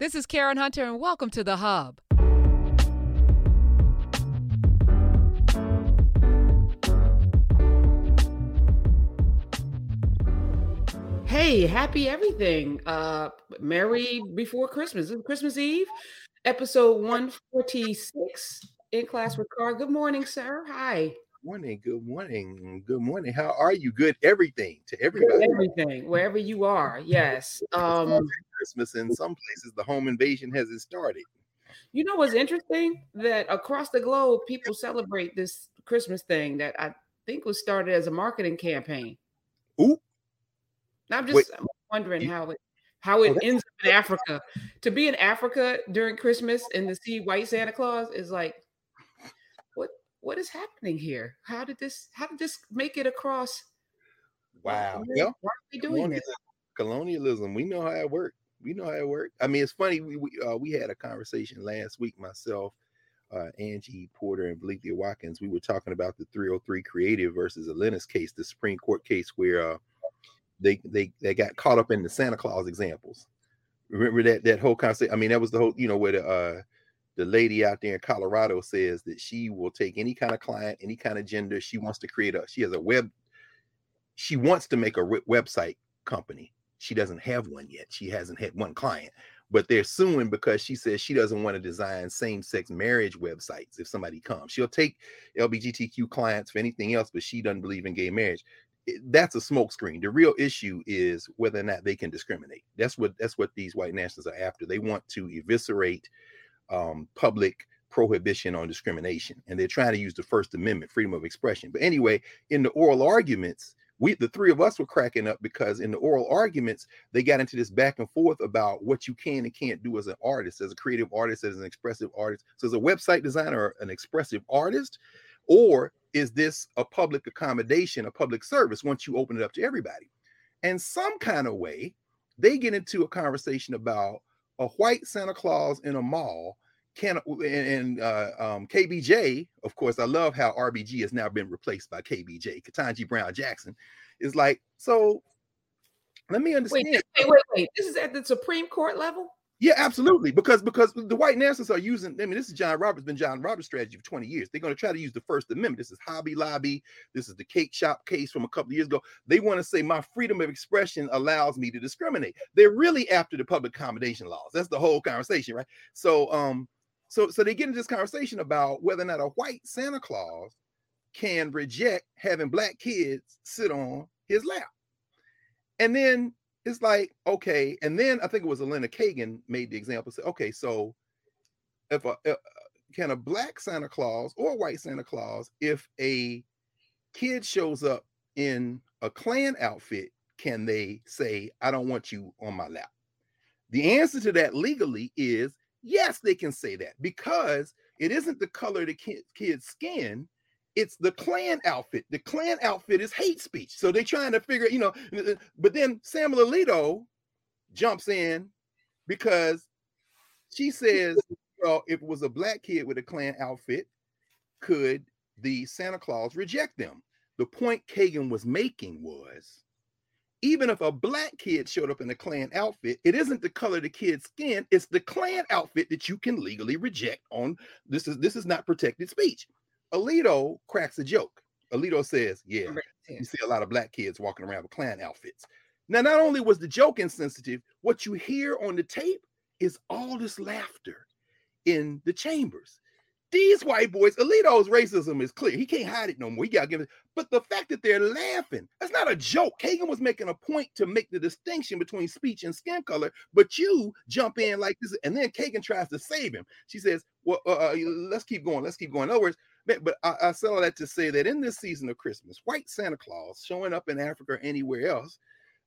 This is Karen Hunter, and welcome to The Hub. Hey, happy everything. Uh Merry before Christmas. It's Christmas Eve, episode 146 in class with Carr. Good morning, sir. Hi. Morning, good morning, good morning. How are you? Good everything to everybody. Everything, wherever you are. Yes. Um Christmas in some places the home invasion hasn't started. You know what's interesting? That across the globe, people celebrate this Christmas thing that I think was started as a marketing campaign. Ooh. I'm just I'm wondering how it how it Oh, ends in Africa. To be in Africa during Christmas and to see white Santa Claus is like, what is happening here? How did this how did this make it across? Wow. Why Well, why are we doing this? colonialism, colonialism. We know how it worked. We know how it worked. I mean, it's funny. We we, uh, we had a conversation last week. Myself, uh, Angie Porter, and Valencia Watkins. We were talking about the 303 Creative versus Elenis case, the Supreme Court case where uh, they they they got caught up in the Santa Claus examples. Remember that that whole concept? I mean, that was the whole you know where the uh, the lady out there in Colorado says that she will take any kind of client, any kind of gender. She wants to create a. She has a web. She wants to make a we- website company. She doesn't have one yet. She hasn't had one client, but they're suing because she says she doesn't want to design same-sex marriage websites. If somebody comes, she'll take LGBTQ clients for anything else, but she doesn't believe in gay marriage. That's a smokescreen. The real issue is whether or not they can discriminate. That's what that's what these white nationalists are after. They want to eviscerate um, public prohibition on discrimination, and they're trying to use the First Amendment, freedom of expression. But anyway, in the oral arguments, we the three of us were cracking up because in the oral arguments they got into this back and forth about what you can and can't do as an artist, as a creative artist, as an expressive artist. So, as a website designer, an expressive artist, or is this a public accommodation, a public service once you open it up to everybody? And some kind of way, they get into a conversation about a white Santa Claus in a mall can and, and uh, um, KBJ, of course, I love how RBG has now been replaced by KBJ, Ketanji Brown Jackson, is like, so let me Wait, understand. wait, wait, wait. This is at the Supreme Court level? Yeah, absolutely. Because because the white nationalists are using, I mean, this is John Roberts, been John Roberts' strategy for 20 years. They're going to try to use the First Amendment. This is Hobby Lobby. This is the cake shop case from a couple of years ago. They want to say my freedom of expression allows me to discriminate. They're really after the public accommodation laws. That's the whole conversation, right? So um, so so they get into this conversation about whether or not a white Santa Claus can reject having black kids sit on his lap. And then it's like, okay, and then I think it was Elena Kagan made the example. Say, okay, so if a, uh, can a black Santa Claus or white Santa Claus, if a kid shows up in a Klan outfit, can they say, I don't want you on my lap? The answer to that legally is yes, they can say that because it isn't the color of the kid's skin, it's the Klan outfit. The Klan outfit is hate speech. So they're trying to figure, you know, uh, but then Samuel Alito jumps in because she says, well, if it was a black kid with a Klan outfit, could the Santa Claus reject them? The point Kagan was making was even if a black kid showed up in a Klan outfit, it isn't the color of the kid's skin, it's the Klan outfit that you can legally reject on this is this is not protected speech. Alito cracks a joke. Alito says, Yeah, you see a lot of black kids walking around with Klan outfits. Now, not only was the joke insensitive, what you hear on the tape is all this laughter in the chambers. These white boys, Alito's racism is clear. He can't hide it no more. He got to give it. But the fact that they're laughing, that's not a joke. Kagan was making a point to make the distinction between speech and skin color, but you jump in like this. And then Kagan tries to save him. She says, Well, uh, uh, let's keep going. Let's keep going. In other words, but, I, I said all that to say that in this season of Christmas, white Santa Claus showing up in Africa or anywhere else,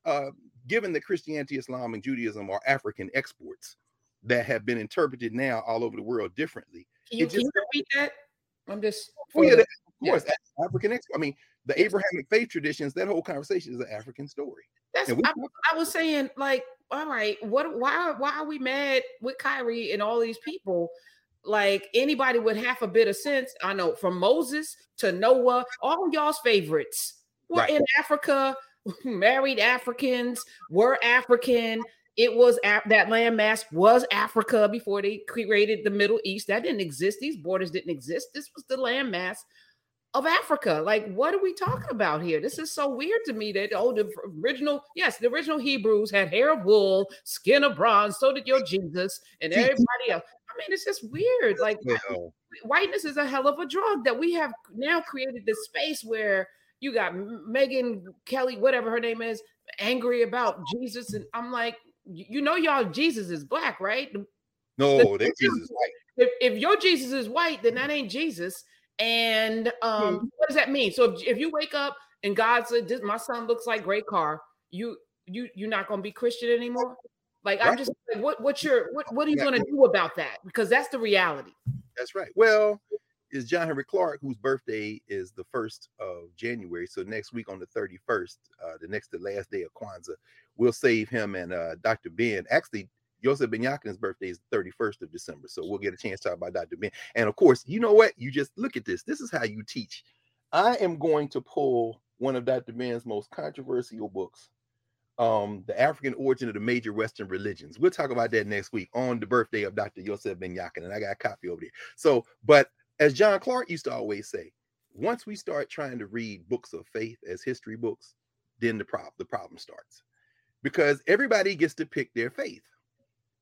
uh, given that Christianity, Islam, and Judaism are African exports that have been interpreted now all over the world differently. Can you, It can you repeat that? I'm just Oh, yeah, for the- that- of course, Af- African ex- I mean, the Abrahamic faith traditions, that whole conversation is an African story. That's we- I, I was saying, like, all right, what why why are we mad with Kyrie and all these people? Like anybody with half a bit of sense, I know from Moses to Noah, all y'all's favorites were Right. in Africa, married Africans, were African, it was that landmass was Africa before they created the Middle East. That didn't exist. These borders didn't exist. This was the landmass of Africa. Like, what are we talking about here? This is so weird to me that oh, the original, yes, the original Hebrews had hair of wool, skin of bronze. So did your Jesus and everybody else. I mean, it's just weird. Like, whiteness is a hell of a drug that we have now created this space where you got Megyn Kelly, whatever her name is, angry about Jesus, and I'm like, you know, y'all Jesus is black, right? No, that Jesus is white. If, if your Jesus is white, then that ain't Jesus. And um, hmm. what does that mean? So if, if you wake up and God said, this, "My son looks like Greg Carr," you you you're not going to be Christian anymore. Like right. I'm just like, what what's your what what are you going to do about that? Because that's the reality. That's right. Well, is John Henrik Clarke, whose birthday is the first of January. So next week on the 31st, uh, the next to last day of Kwanzaa, we'll save him and uh, Dr. Ben. Actually, Yosef ben-Jochannan's birthday is the 31st of December. So we'll get a chance to talk about Dr. Ben. And of course, you know what? You just look at this. This is how you teach. I am going to pull one of Dr. Ben's most controversial books, um, The African Origin of the Major Western Religions. We'll talk about that next week on the birthday of Dr. Yosef Benyakin. And I got a copy over there. So, but as John Clarke used to always say, once we start trying to read books of faith as history books, then the problem the problem starts. Because everybody gets to pick their faith.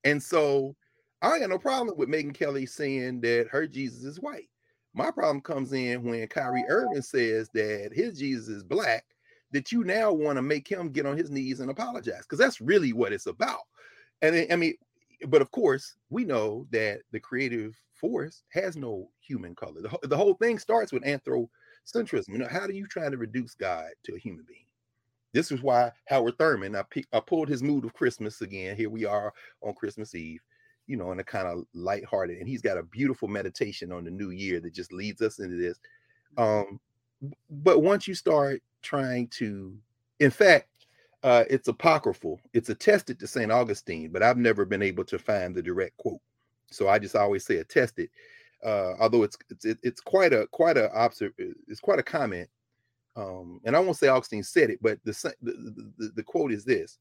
And so I got no problem with Megyn Kelly saying that her Jesus is white. My problem comes in when Kyrie Irving says that his Jesus is black, that you now want to make him get on his knees and apologize because that's really what it's about. And I mean, but of course, we know that the creative force has no human color. The, the whole thing starts with anthropocentrism. You know, how do you try to reduce God to a human being? This is why Howard Thurman, I, I pulled his mood of Christmas again. Here we are on Christmas Eve, you know, in a kind of lighthearted, and he's got a beautiful meditation on the new year that just leads us into this. Um, but once you start trying to, in fact, uh, it's apocryphal. It's attested to St. Augustine, but I've never been able to find the direct quote. So I just always say attested. Uh, although it's it's it's quite a quite a observe it's quite a comment. Um, and I won't say Augustine said it, but the, the, the the quote is this: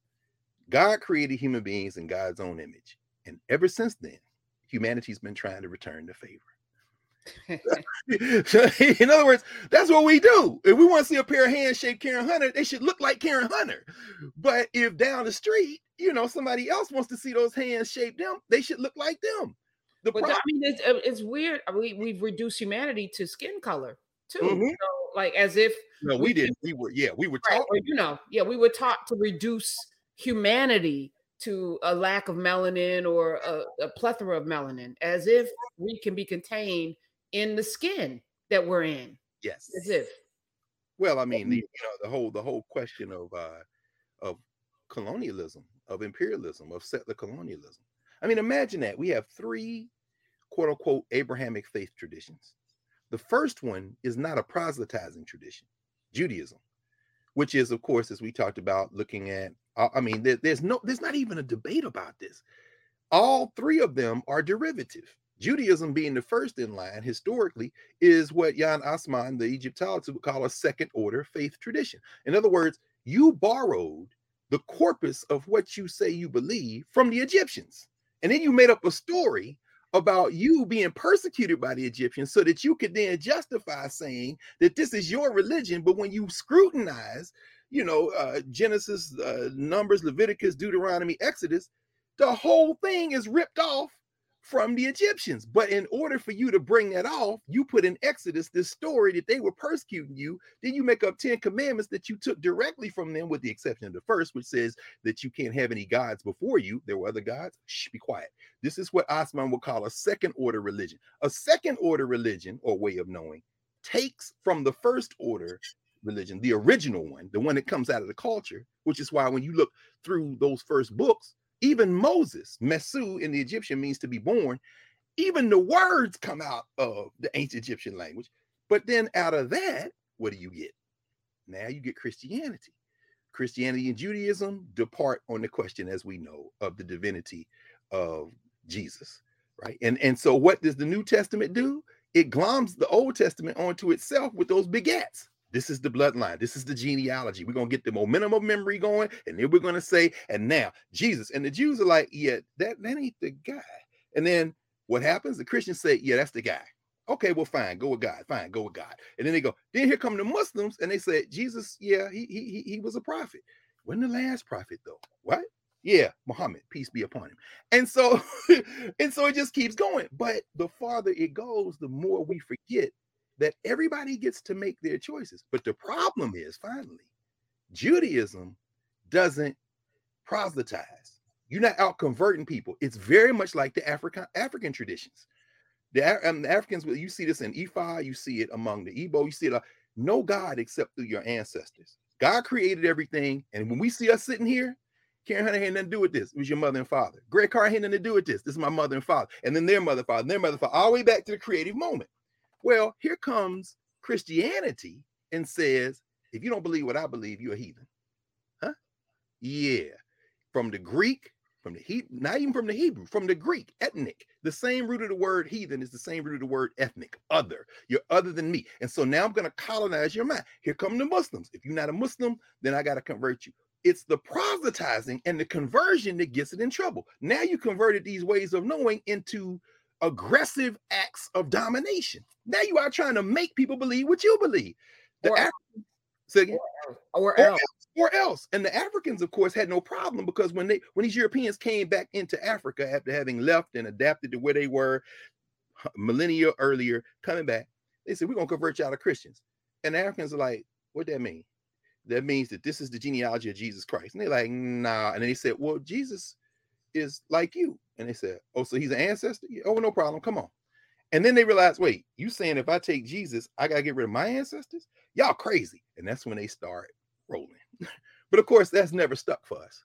God created human beings in God's own image, and ever since then, humanity's been trying to return the favor. in other words, that's what we do. If we want to see a pair of hands shaped Karen Hunter, they should look like Karen Hunter. But if down the street, you know, somebody else wants to see those hands shaped them, they should look like them. The but problem- I mean, it's, uh, it's weird. We we've reduced humanity to skin color too. Mm-hmm. So, like as if no, we, we didn't. We were yeah, we were right, taught. Or, you know, yeah, we were taught to reduce humanity to a lack of melanin or a, a plethora of melanin, as if we can be contained in the skin that we're in. Yes. As if. Well, I mean, the, you know, the whole the whole question of uh of colonialism, of imperialism, of settler colonialism. I mean, imagine that we have three quote unquote Abrahamic faith traditions. The first one is not a proselytizing tradition, Judaism, which is, of course, as we talked about, looking at. Uh, I mean, there, there's no, there's not even a debate about this. All three of them are derivative. Judaism being the first in line historically is what Jan Assmann, the Egyptologist, would call a second order faith tradition. In other words, you borrowed the corpus of what you say you believe from the Egyptians. And then you made up a story about you being persecuted by the Egyptians so that you could then justify saying that this is your religion. But when you scrutinize, you know, uh, Genesis, uh, Numbers, Leviticus, Deuteronomy, Exodus, the whole thing is ripped off from the Egyptians. But in order for you to bring that off, you put in Exodus this story that they were persecuting you. Then you make up 10 commandments that you took directly from them, with the exception of the first, which says that you can't have any gods before you. There were other gods. Shh, be quiet. This is what Assmann would call a second order religion. A second order religion or way of knowing takes from the first order religion, the original one, the one that comes out of the culture, which is why when you look through those first books, even Moses, Mesu in the Egyptian means to be born. Even the words come out of the ancient Egyptian language. But then out of that, what do you get? Now you get Christianity. Christianity and Judaism depart on the question, as we know, of the divinity of Jesus, right? And and so what does the New Testament do? It gloms the Old Testament onto itself with those begats. This is the bloodline. This is the genealogy. We're gonna get the momentum of memory going, and then we're gonna say, and now Jesus. And the Jews are like, yeah, that, that ain't the guy. And then what happens? The Christians say, yeah, that's the guy. Okay, well, fine, go with God. Fine, go with God. And then they go, then here come the Muslims, and they say, Jesus, yeah, he he he was a prophet. When the last prophet, though. What? Yeah, Muhammad, peace be upon him. And so, and so it just keeps going. But the farther it goes, the more we forget that everybody gets to make their choices. But the problem is, finally, Judaism doesn't proselytize. You're not out converting people. It's very much like the African African traditions. The, um, the Africans, you see this in Ifa, you see it among the Igbo, you see it. Uh, no God except through your ancestors. God created everything, and when we see us sitting here, Karen Hunter had nothing to do with this. It was your mother and father. Greg Carr had nothing to do with this. This is my mother and father, and then their mother, father, and their mother, father, all the way back to the creative moment. Well, here comes Christianity and says, if you don't believe what I believe, you're a heathen. Huh? Yeah. From the Greek, from the Hebrew, not even from the Hebrew, from the Greek, ethnic. The same root of the word heathen is the same root of the word ethnic, other. You're other than me. And so now I'm going to colonize your mind. Here come the Muslims. If you're not a Muslim, then I got to convert you. It's the proselytizing and the conversion that gets it in trouble. Now you converted these ways of knowing into aggressive acts of domination. Now you are trying to make people believe what you believe. The Or- Africans, again, Or or else. else, or else. And the Africans, of course, had no problem because when they when these Europeans came back into Africa after having left and adapted to where they were millennia earlier, coming back, they said, We're gonna convert y'all to Christians. And the Africans are like, what that mean? That means that this is the genealogy of Jesus Christ. And they're like, nah. And then he said, Well, Jesus is like you. And they said, Oh, so he's an ancestor? Yeah, Oh, no problem. Come on. And then they realized, wait, you saying if I take Jesus, I gotta get rid of my ancestors? Y'all crazy. And that's when they start rolling. but of course, that's never stuck for us.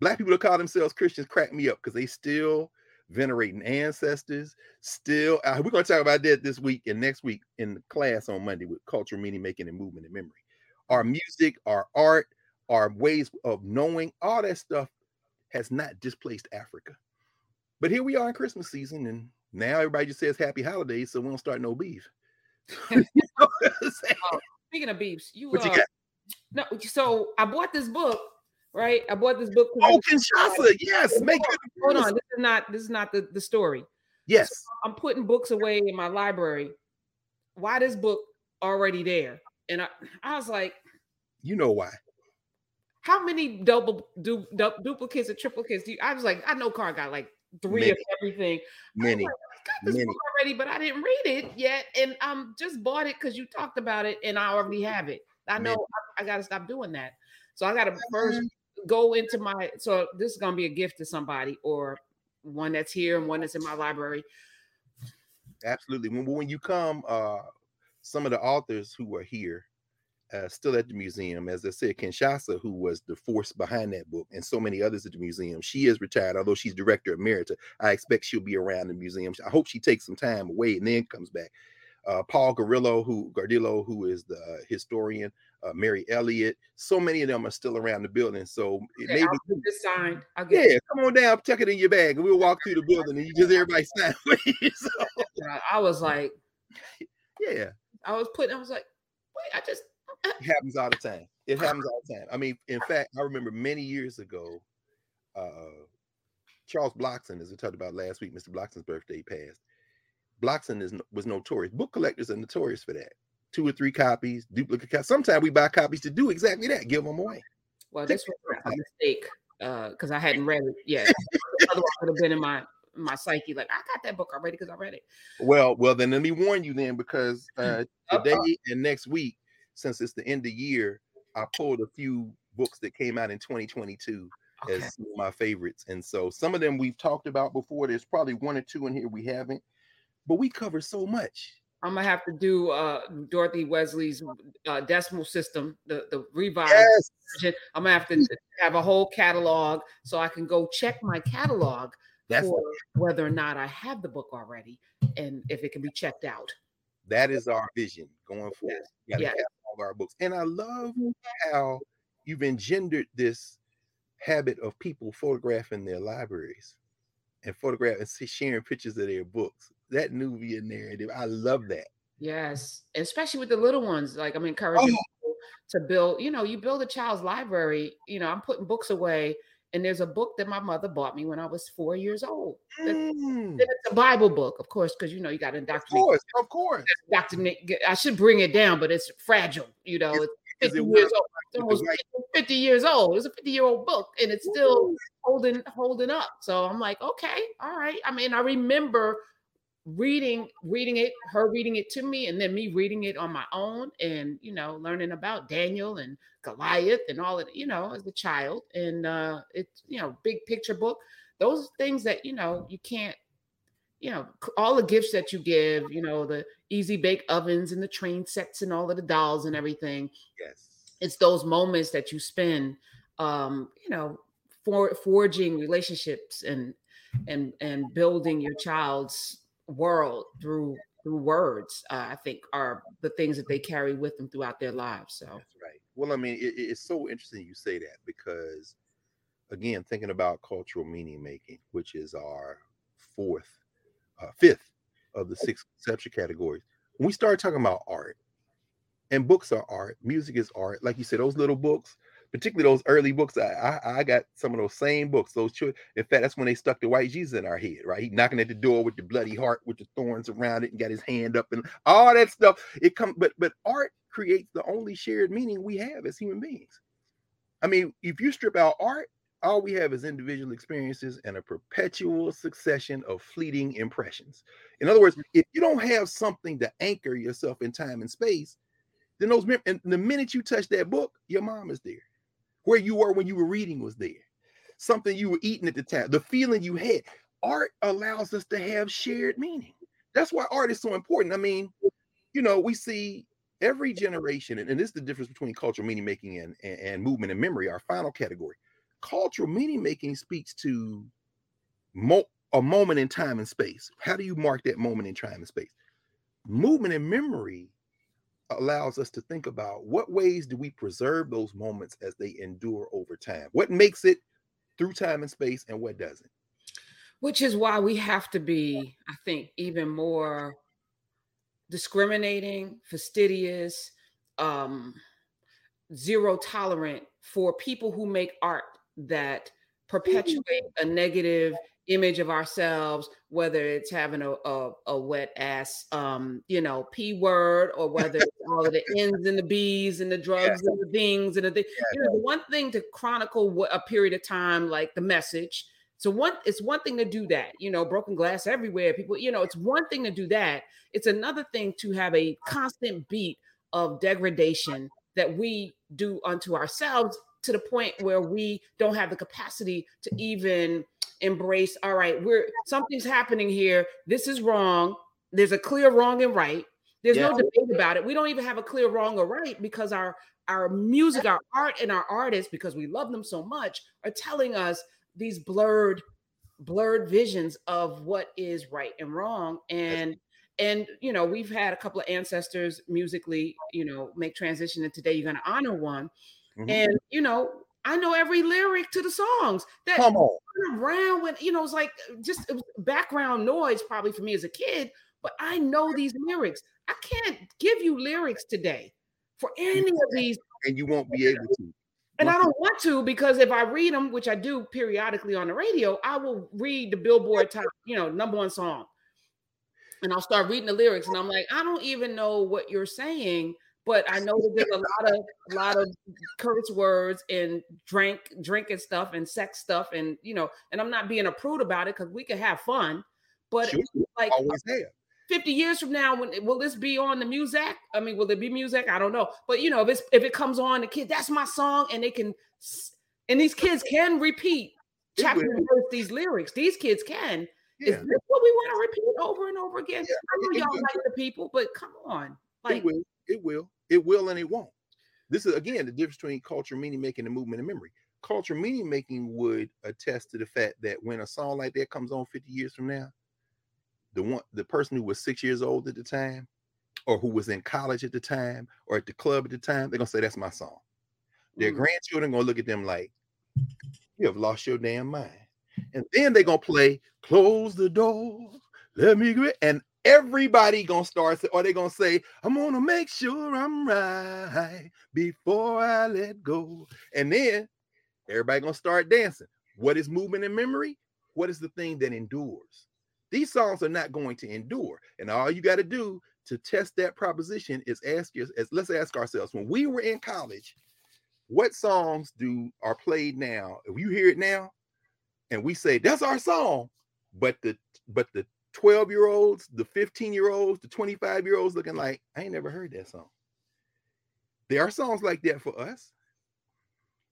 Black people that call themselves Christians crack me up because they still venerating ancestors. Still, uh, we're gonna talk about that this week and next week in the class on Monday with cultural meaning making and movement and memory. Our music, our art, our ways of knowing, all that stuff has not displaced Africa. But here we are in Christmas season, and now everybody just says happy holidays, so we don't start no beef. You know what Speaking of beefs, you, What you uh, got? no. So I bought this book, right? I bought this book. Oh, Kinshasha, yes, make it. Hold on, this is not this is not the, the story. Yes, I'm putting books away in my library. Why this book already there? And I, I was like, you know why. how many double du, du, duplicates or triplicates do you? I was like, I know Carr got like three of everything. Many. I got this Many. book already, but I didn't read it yet, and I'm just bought it because you talked about it, and I already have it. I know I, I got to stop doing that. So I got to first go into my. So this is gonna be a gift to somebody, or one that's here and one that's in my library. Absolutely. When when you come, uh, some of the authors who are here, uh, still at the museum, as I said, Kinshasha, who was the force behind that book, and so many others at the museum. She is retired, although she's director emerita. I expect she'll be around the museum. I hope she takes some time away and then comes back. Uh, Paul Garillo, who Gardullo, who is the uh, historian, uh, Mary Elliott. So many of them are still around the building. So it Okay, may I'll be get this signed. I'll get yeah, come on down, tuck it in your bag, and we'll walk through the building and you just everybody sign. So, I was like, yeah, I was putting, I was like, wait, I just it happens all the time. It happens all the time. I mean, in fact, I remember many years ago, uh, Charles Blockson, as we talked about last week, Mr. Blockson's birthday passed. Blockson is was notorious. Book collectors are notorious for that. Two or three copies, duplicate copies. Sometimes we buy copies to do exactly that, give them away. well, this was a mistake because I hadn't read it yet. Otherwise, it would have been in my my psyche. Like I got that book already because I read it. Well, well, then let me warn you then, because uh, today and next week, since it's the end of the year, I pulled a few books that came out in 2022 Okay. as my favorites. And so some of them we've talked about before. There's probably one or two in here we haven't, but we cover so much. I'm gonna have to do uh Dorothy Wesley's uh, decimal system, the the revised Yes. version. I'm gonna have to have a whole catalog so I can go check my catalog That's for whether or not I have the book already and if it can be checked out. that is our vision going forward. Yes. We gotta Yes. have all our books. And I love mm-hmm. how you've engendered this habit of people photographing their libraries and photographing sharing pictures of their books. That new narrative, I love that. Yes, especially with the little ones. Like I'm encouraging oh. to build. You know, you build a child's library. You know, I'm putting books away, and there's a book that my mother bought me when I was four years old. Mm. It's a Bible book, of course, because you know you got to indoctrinate. Of course, of course. Indoctrinate. I should bring it down, but it's fragile. You know, it's, 50 it years old. It's almost 50 years old. It's a 50 year old book, and it's still holding holding up. So I'm like, okay, all right. I mean, I remember reading reading it her reading it to me and then me reading it on my own and you know learning about daniel and goliath and all of it you know as a child. And uh it's you know big picture book. Those things that you know you can't you know all the gifts that you give you know the easy bake ovens and the train sets and all of the dolls and everything. Yes. It's those moments that you spend um you know for forging relationships and and and building your child's world through through words uh, i think are the things that they carry with them throughout their lives so. That's right. Well i mean it, it's so interesting you say that because again thinking about cultural meaning making which is our fourth uh, fifth of the six conceptual categories when we start talking about art and books are art music is art like you said those little books particularly those early books. I, I, I got some of those same books. Those children. In fact, that's when they stuck the white Jesus in our head, right? He knocking at the door with the bloody heart, with the thorns around it, and got his hand up and all that stuff. It comes, but but art creates the only shared meaning we have as human beings. I mean, if you strip out art, all we have is individual experiences and a perpetual succession of fleeting impressions. In other words, if you don't have something to anchor yourself in time and space, then those and the minute you touch that book, your mom is there where you were when you were reading was there, something you were eating at the time, the feeling you had. Art allows us to have shared meaning. That's why art is so important. I mean, you know, we see every generation, and, and this is the difference between cultural meaning making and, and, and movement and memory, our final category. Cultural meaning making speaks to mo- a moment in time and space. How do you mark that moment in time and space? Movement and memory allows us to think about what ways do we preserve those moments as they endure over time? What makes it through time and space and what doesn't? Which is why we have to be, I think, even more discriminating, fastidious, um, zero tolerant for people who make art that mm-hmm. perpetuate a negative image of ourselves, whether it's having a, a, a wet ass, um, you know, P word, or whether it's all of the N's and the B's and the drugs yeah. and the things and the thing. Yeah. You know, the one thing to chronicle a period of time, like the message. So one, it's one thing to do that. You know, broken glass everywhere. People, you know, it's one thing to do that. It's another thing to have a constant beat of degradation that we do unto ourselves to the point where we don't have the capacity to even embrace all right we're something's happening here. This is wrong. There's a clear wrong and right. There's yeah. no debate about it. We don't even have a clear wrong or right because our our music our art and our artists because we love them so much are telling us these blurred blurred visions of what is right and wrong. And and you know we've had a couple of ancestors musically you know make transition and today you're going to honor one. Mm-hmm. and you know I know every lyric to the songs. That come on around when you know it's like uh, just it was background noise probably for me as a kid, but I know these lyrics. I can't give you lyrics today for any of these, and you won't be able to. And I don't want to because if I read them, which I do periodically on the radio, I will read the Billboard top, you know, number one song, and I'll start reading the lyrics, and I'm like, I don't even know what you're saying but I know that there's a lot of a lot of curse words and drink drinking stuff and sex stuff and you know and I'm not being a prude about it because we can have fun, but sure. like always there. 50 years from now, when will this be on the music? I mean, will it be music? I don't know. But you know, if it's if it comes on, the kid, that's my song, and they can and these kids can repeat chapter verse these lyrics. These kids can. Yeah. Is this what we want to repeat over and over again? Yeah. I know y'all like the people, but come on. Like it will. It will and it won't. This is again the difference between culture, meaning making, and movement and memory. Culture, meaning making would attest to the fact that when a song like that comes on 50 years from now, the one the person who was six years old at the time, or who was in college at the time, or at the club at the time, they're gonna say that's my song. Their mm grandchildren gonna look at them like, you have lost your damn mind. And then they're gonna play close the door, let me get and everybody gonna start or they gonna say, I'm gonna make sure I'm right before I let go. And then everybody gonna start dancing. What is movement and memory? What is the thing that endures? These songs are not going to endure. And all you got to do to test that proposition is ask your, let's ask ourselves when we were in college, what songs do are played now? If you hear it now, and we say that's our song, but the but the 12 year olds, the 15 year olds, the 25 year olds looking like, I ain't never heard that song. There are songs like that for us.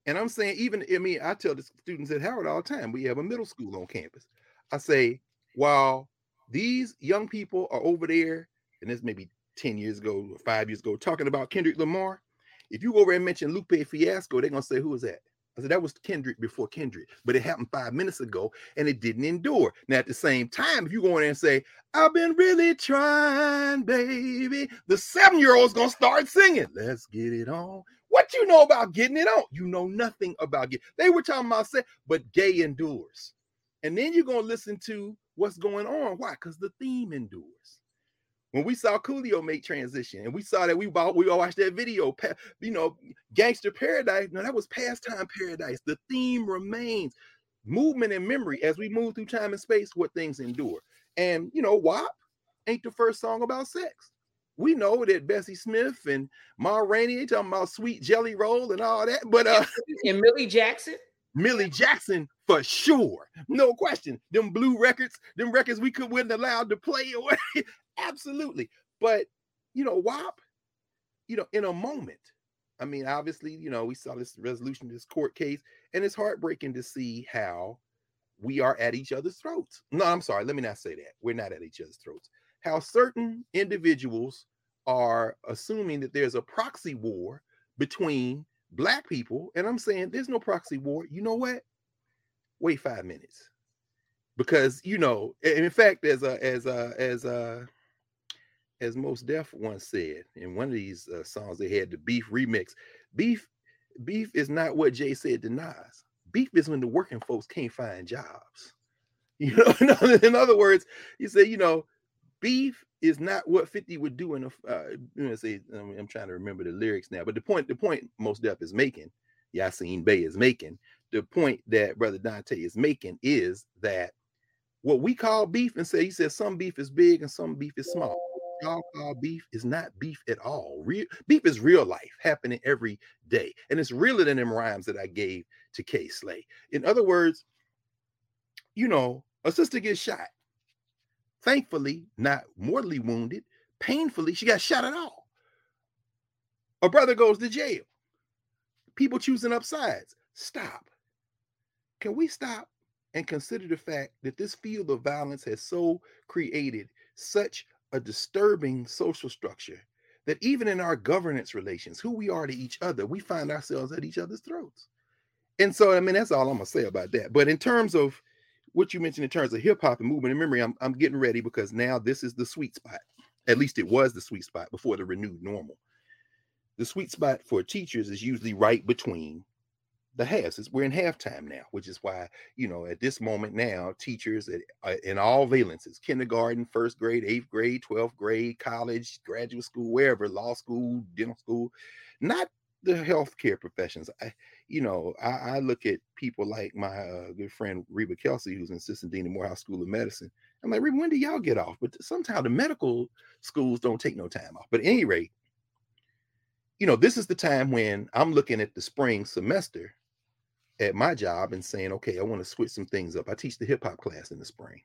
And I'm saying, even I mean, I tell the students at Howard all the time, we have a middle school on campus. I say, while these young people are over there, and this maybe 10 years ago or five years ago, talking about Kendrick Lamar, if you go over and mention Lupe Fiasco, they're gonna say, Who is that? I said that was Kendrick before Kendrick, but it happened five minutes ago and it didn't endure. Now, at the same time, if you go in there and say, I've been really trying, baby, the seven-year-old's gonna start singing. Let's get it on. What you know about getting it on? You know nothing about it. They were talking about say, but Gaye endures. And then you're gonna listen to what's going on. Why? Because the theme endures when we saw Coolio make transition and we saw that we bought, we all watched that video, you know, Gangster Paradise. No, that was pastime paradise. The theme remains movement and memory as we move through time and space, what things endure. And you know, WAP ain't the first song about sex. We know that Bessie Smith and Ma Rainey talking about sweet jelly roll and all that, but uh and Millie Jackson. Millie Jackson for sure, no question. Them blue records, them records we could not allowed to play away. Absolutely. But you know, WAP, you know, in a moment. I mean, obviously, you know, we saw this resolution, this court case, and it's heartbreaking to see how we are at each other's throats. No, I'm sorry, let me not say that. We're not at each other's throats. How certain individuals are assuming that there's a proxy war between black people, and I'm saying there's no proxy war. You know what? Wait five minutes, because you know, in fact, as a as a as a as Mos Def once said in one of these uh, songs they had the beef remix. Beef beef is not what jay said denies beef is when the working folks can't find jobs. You know in other words he said you know beef is not what 50 would do in a uh, you know say I'm, trying to remember the lyrics now but the point the point Mos Def is making Yasiin Bey is making the point that brother dante is making is that what we call beef and say he says some beef is big and some beef is small y'all call beef is not beef at all. Real beef is real life happening every day, and it's realer than them rhymes that I gave to Kay Slay. In other words, you know, a sister gets shot. Thankfully, not mortally wounded. Painfully, she got shot at all. A brother goes to jail. People choosing up sides. Stop. Can we stop and consider the fact that this field of violence has so created such a disturbing social structure that even in our governance relations, who we are to each other, we find ourselves at each other's throats. And so, I mean, that's all I'm gonna say about that. But in terms of what you mentioned in terms of hip hop and movement and memory, I'm, I'm getting ready because now this is the sweet spot. At least it was the sweet spot before the renewed normal. The sweet spot for teachers is usually right between the halves. It's, we're in halftime now, which is why, you know, at this moment now, teachers at, uh, in all valences kindergarten, first grade, eighth grade, 12th grade, college, graduate school, wherever, law school, dental school, not the healthcare professions. I, you know, I, I look at people like my uh, good friend Reba Kelsey, who's an assistant dean at Morehouse School of Medicine. I'm like, Reba, when do y'all get off? But somehow the medical schools don't take no time off. But at any rate, you know, this is the time when I'm looking at the spring semester at my job and saying, okay, I want to switch some things up. I teach the hip hop class in the spring.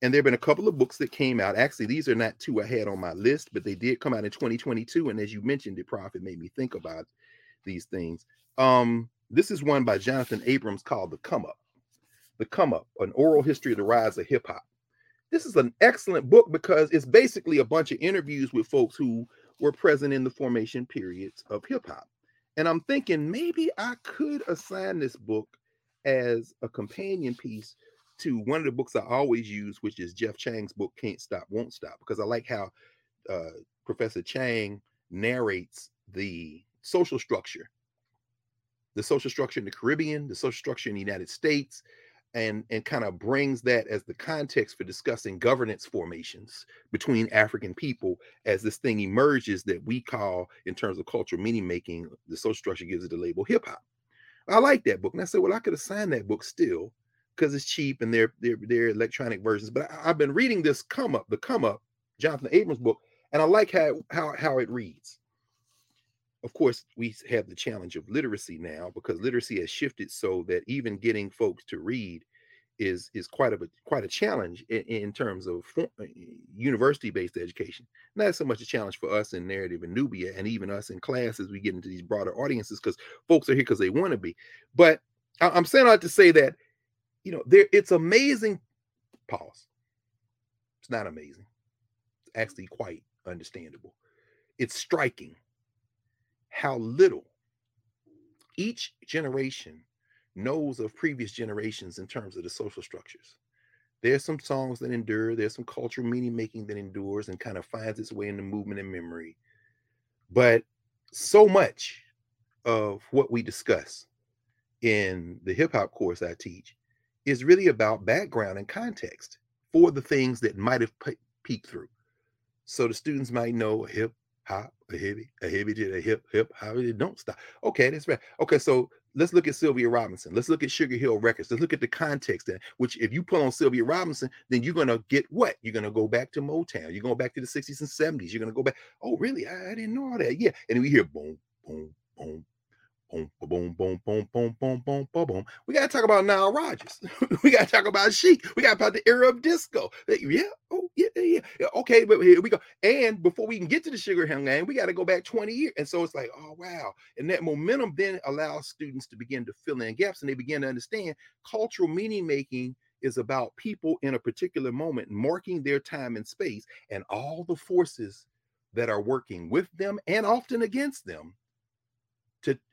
And there have been a couple of books that came out. Actually, these are not two I had on my list, but they did come out in 2022. And as you mentioned, it Prophet made me think about these things. Um, this is one by Jonathan Abrams called The Come Up. The Come Up, an oral history of the rise of hip hop. This is an excellent book because it's basically a bunch of interviews with folks who were present in the formation periods of hip hop. And I'm thinking maybe I could assign this book as a companion piece to one of the books I always use, which is Jeff Chang's book, Can't Stop, Won't Stop, because I like how uh, Professor Chang narrates the social structure, the social structure in the Caribbean, the social structure in the United States, and and kind of brings that as the context for discussing governance formations between African people as this thing emerges that we call in terms of cultural meaning making the social structure gives it the label hip hop. I like that book and I said well I could assign that book still because it's cheap and they're they're they're electronic versions but I, I've been reading this come up the come up Jonathan Abrams book and I like how how how it reads of course, we have the challenge of literacy now because literacy has shifted so that even getting folks to read is is quite a quite a challenge in, in terms of uh, university based education. Not so much a challenge for us in narrative and Nubia, and even us in class as we get into these broader audiences because folks are here because they want to be. But I, I'm saying that to say that you know there it's amazing. Pause. It's not amazing. It's actually quite understandable. It's striking how little each generation knows of previous generations in terms of the social structures. There's some songs that endure, there's some cultural meaning making that endures and kind of finds its way in the movement and memory. But so much of what we discuss in the hip hop course I teach is really about background and context for the things that might have peeked through. So the students might know hip hop, a heavy, a heavy, did a hip, hip, how it don't stop. Okay, that's right. Okay, so let's look at Sylvia Robinson. Let's look at Sugar Hill Records. Let's look at the context then, which if you pull on Sylvia Robinson, then you're gonna get what? You're gonna go back to Motown. You're going back to the 60s and 70s. You're gonna go back. Oh, really? I, I didn't know all that. Yeah. And we hear boom, boom, boom, boom, boom, boom, boom, boom, boom, boom, boom. We gotta talk about Nile Rodgers. we gotta talk about Chic. We gotta talk about the era of disco. Yeah, oh yeah, yeah, yeah. Okay, but here we go. And before we can get to the Sugar Hill Gang, we gotta go back 20 years. And so it's like, oh wow. And that momentum then allows students to begin to fill in gaps, and they begin to understand cultural meaning making is about people in a particular moment marking their time and space and all the forces that are working with them and often against them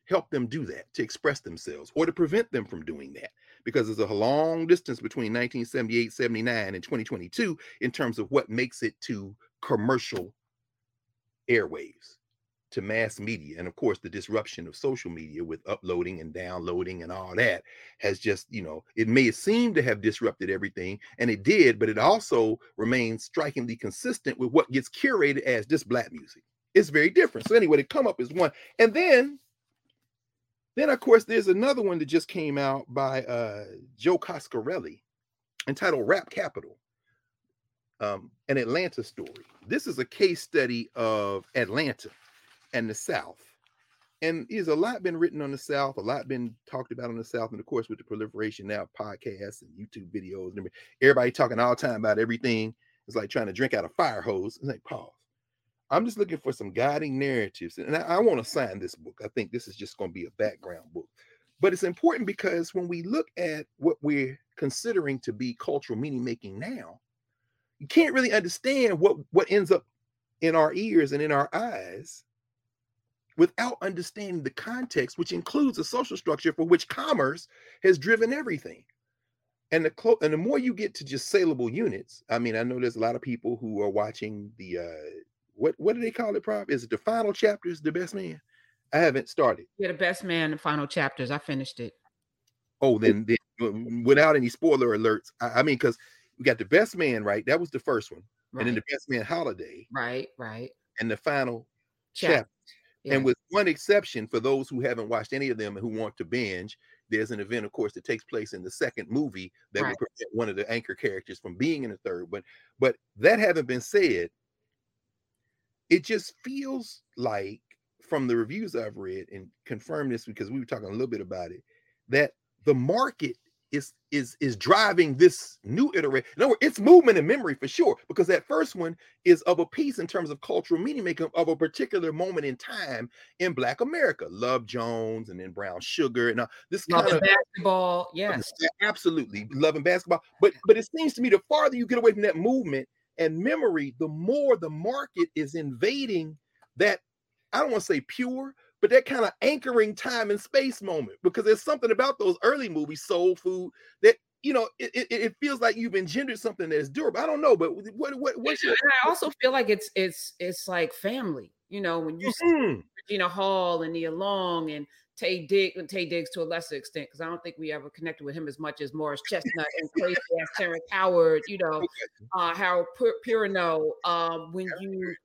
help them do that, to express themselves, or to prevent them from doing that. Because there's a long distance between 1978, 79, and 2022 in terms of what makes it to commercial airwaves, to mass media. And of course, the disruption of social media with uploading and downloading and all that has just, you know, it may seem to have disrupted everything, and it did, but it also remains strikingly consistent with what gets curated as just black music. It's very different. So, anyway, to come up is one. And then then, of course, there's another one that just came out by uh, Joe Coscarelli entitled Rap Capital, um, an Atlanta story. This is a case study of Atlanta and the South. And there's a lot been written on the South, a lot been talked about on the South, and of course, with the proliferation now of podcasts and YouTube videos, everybody talking all the time about everything. It's like trying to drink out of a fire hose. It's like pause. I'm just looking for some guiding narratives. And I, I want to sign this book. I think this is just going to be a background book. But it's important because when we look at what we're considering to be cultural meaning making now, you can't really understand what, what ends up in our ears and in our eyes without understanding the context, which includes a social structure for which commerce has driven everything. And the clo- and the more you get to just saleable units, I mean, I know there's a lot of people who are watching the uh, what what do they call it, Prof? Is it the final chapters, the best man? I haven't started. Yeah, the best man, the final chapters. I finished it. Oh, then, then without any spoiler alerts. I, I mean, because we got the best man, right? That was the first one. Right. And then the best man holiday. Right, right. And the final chapter. chapter. Yeah. And with one exception, for those who haven't watched any of them and who want to binge, there's an event, of course, that takes place in the second movie that right. will prevent one of the anchor characters from being in the third. But but that having been said, it just feels like from the reviews I've read and confirm this because we were talking a little bit about it that the market is is is driving this new iteration. No, it's movement and memory for sure because that first one is of a piece in terms of cultural meaning making of a particular moment in time in Black America. Love Jones and then Brown Sugar and uh, this kind of basketball. Yes, absolutely loving basketball. But but it seems to me the farther you get away from that movement, and memory, the more the market is invading that, I don't want to say pure, but that kind of anchoring time and space moment because there's something about those early movies, Soul Food, that you know, it, it, it, feels like you've engendered something that is durable. I don't know, but what what what's your- I also feel like it's it's it's like family. You know, when you mm-hmm. see Regina Hall and Nia Long and Taye Diggs, Taye Diggs to a lesser extent, because I don't think we ever connected with him as much as Morris Chestnut and crazy ass Terrence Howard, you know, uh, Harold Perrineau. Um, when you,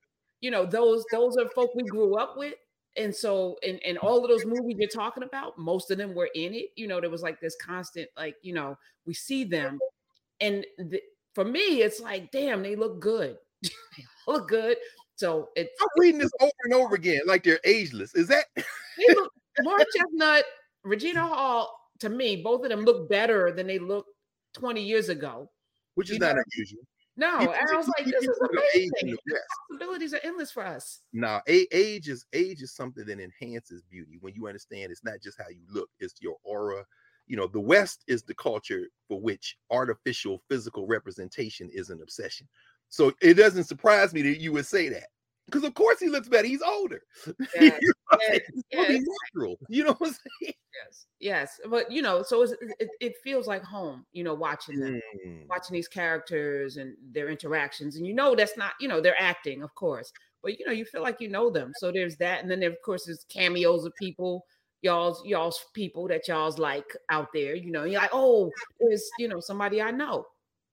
you know, those those are folk we grew up with. And so, in, in all of those movies you're talking about, most of them were in it. You know, there was like this constant, like, you know, we see them. And the, for me, it's like, damn, they look good. they look good. So it's I'm reading this over and over again, like they're ageless. Is that they look Morris Chestnut, Regina Hall, to me, both of them look better than they looked 20 years ago. Which is you not know? unusual. No, and I was like, this is amazing. Possibilities are endless for us. Now, age is age is something that enhances beauty. When you understand, it's not just how you look; it's your aura. You know, the West is the culture for which artificial physical representation is an obsession. So it doesn't surprise me that you would say that. Because of course he looks better. He's older. Yes, yes, yes. natural. You know what I'm saying? Yes, yes. But you know, so it, it feels like home. You know, watching them, mm. watching these characters and their interactions, and you know that's not. You know, they're acting, of course, but you know, you feel like you know them. So there's that, and then there, of course there's cameos of people y'all's y'all's people that y'all's like out there. You know, you're like, oh, there's you know somebody I know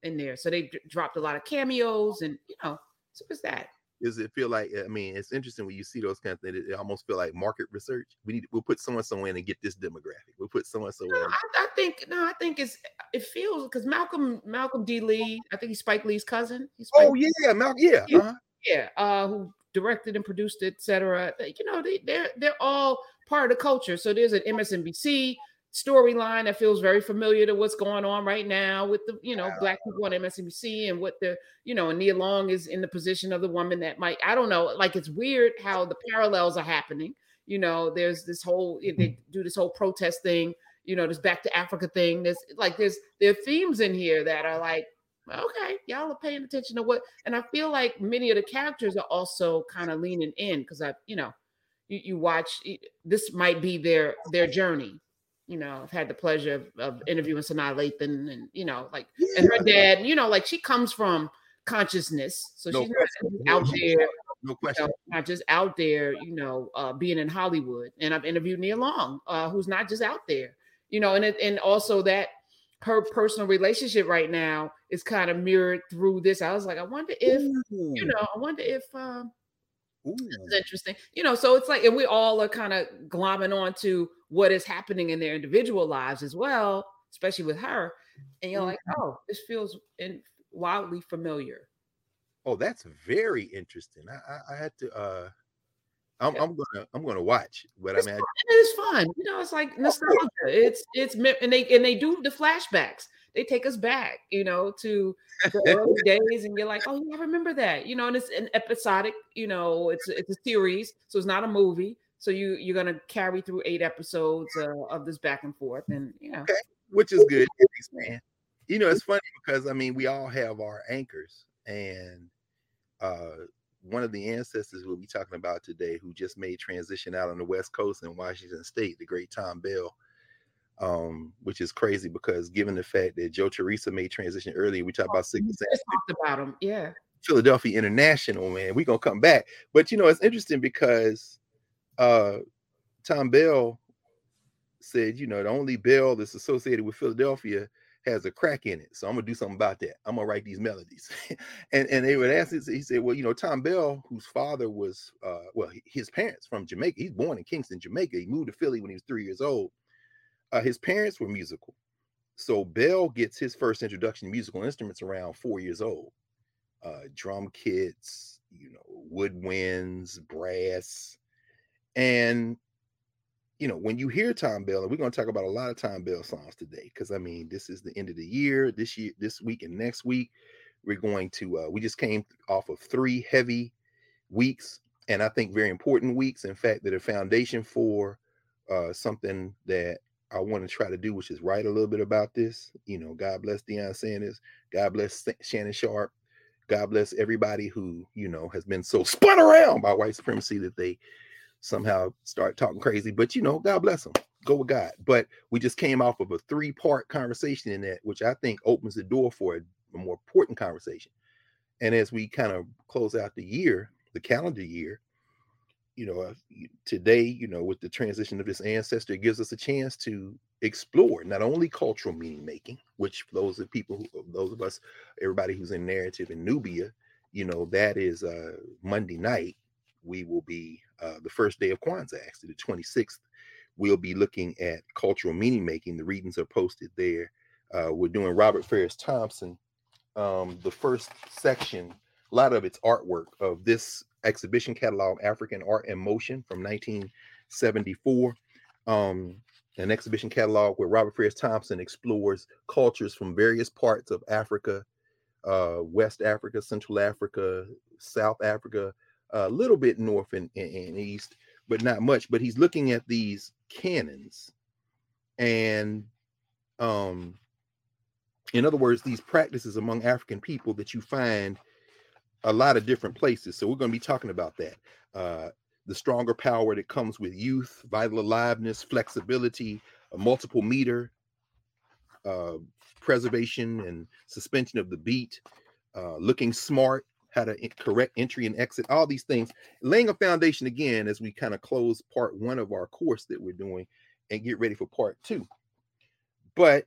in there. So they d- dropped a lot of cameos, and you know, so it's that. Does it feel like? I mean, it's interesting when you see those kind of things. It, almost feel like market research. We need we'll put someone somewhere in and get this demographic. We'll put someone somewhere. No, I, I, think no, I think it's it feels because Malcolm Malcolm D. Lee. I think he's Spike Lee's cousin. He's oh yeah, Malcolm. Yeah, yeah, uh-huh. yeah. Uh, who directed and produced it, etc. You know, they, they're they're all part of the culture. So there's an MSNBC storyline that feels very familiar to what's going on right now with the you know black people on MSNBC and what the you know and Nia Long is in the position of the woman that might I don't know like it's weird how the parallels are happening. You know, there's this whole eh, they mm-hmm. do this whole protest thing. You know, this back to Africa thing. There's like there's there are themes in here that are like okay, y'all are paying attention to what, and I feel like many of the characters are also kind of leaning in because I you know you, you watch eh, this might be their their journey you know, I've had the pleasure of, of interviewing Sanaa Lathan and, you know, like, yeah. and her dad, you know, like she comes from consciousness. So no she's question. not out there, no question, you know, not just out there, you know, uh, being in Hollywood. And I've interviewed Nia Long, uh, who's not just out there, you know, and it, and also that her personal relationship right now is kind of mirrored through this. I was like, I wonder if, Ooh. you know, I wonder if, um, it's interesting. You know, so it's like, and we all are kind of glomming on to what is happening in their individual lives as well, especially with her. And you're like, mm-hmm. oh, this feels in, wildly familiar. Oh, that's very interesting. I, I, I had to uh I'm, I'm, gonna I'm gonna watch, but it's I mean, fun. it is fun. You know, it's like nostalgia. It's it's and they and they do the flashbacks. They take us back, you know, to the early days, and you're like, oh, yeah, I remember that, you know. And it's an episodic, you know, it's it's a series, so it's not a movie. So you you're gonna carry through eight episodes uh, of this back and forth, and you know, okay. which is good, man. You know, it's funny because I mean, we all have our anchors, and uh one of the ancestors we'll be talking about today, who just made transition out on the West Coast in Washington State, the great Thom Bell, um, which is crazy because given the fact that Joe Tarsia made transition earlier, we talked about six. Talked about him, yeah. Philadelphia International, man. We're gonna come back. But you know, it's interesting because uh Thom Bell said, you know, the only bell that's associated with Philadelphia has a crack in it. So I'm gonna do something about that. I'm gonna write these melodies. and and they would ask this, he said, Well, you know, Thom Bell, whose father was uh well, his parents from Jamaica, he's born in Kingston, Jamaica. He moved to Philly when he was three years old. Uh, his parents were musical. So Bell gets his first introduction to musical instruments around four years old. Uh, drum kits, you know, woodwinds, brass, and you know, when you hear Thom Bell, and we're going to talk about a lot of Thom Bell songs today, because I mean, this is the end of the year. This year, this week, and next week, we're going to. Uh, we just came off of three heavy weeks, and I think very important weeks. In fact, that a foundation for uh, something that I want to try to do, which is write a little bit about this. You know, God bless Deion Sanders. God bless Shannon Sharpe. God bless everybody who you know has been so spun around by white supremacy that they somehow start talking crazy. But you know, God bless them. Go with God. But we just came off of a three part conversation in that, which I think opens the door for a, a more important conversation. And as we kind of close out the year, the calendar year, you know, uh, today, you know, with the transition of this ancestor, it gives us a chance to explore not only cultural meaning making, which those of people, who, those of us, everybody who's in narrative in Nubia, you know, that is uh, Monday night. We will be uh, the first day of Kwanzaa, actually, the 26th. We'll be looking at cultural meaning making. The readings are posted there. Uh, we're doing Robert Farris Thompson. Um, the first section, a lot of its artwork of this exhibition catalog, African Art in Motion from 1974. Um, an exhibition catalog where Robert Farris Thompson explores cultures from various parts of Africa, uh, West Africa, Central Africa, South Africa, a little bit north and, and, and east, but not much. But he's looking at these canons and um in other words these practices among african people that you find a lot of different places. So we're going to be talking about that. Uh, the stronger power that comes with youth, vital aliveness, flexibility, a multiple meter, uh, preservation and suspension of the beat, uh, looking smart, how to correct entry and exit, all these things, laying a foundation again as we kind of close part one of our course that we're doing and get ready for part two. But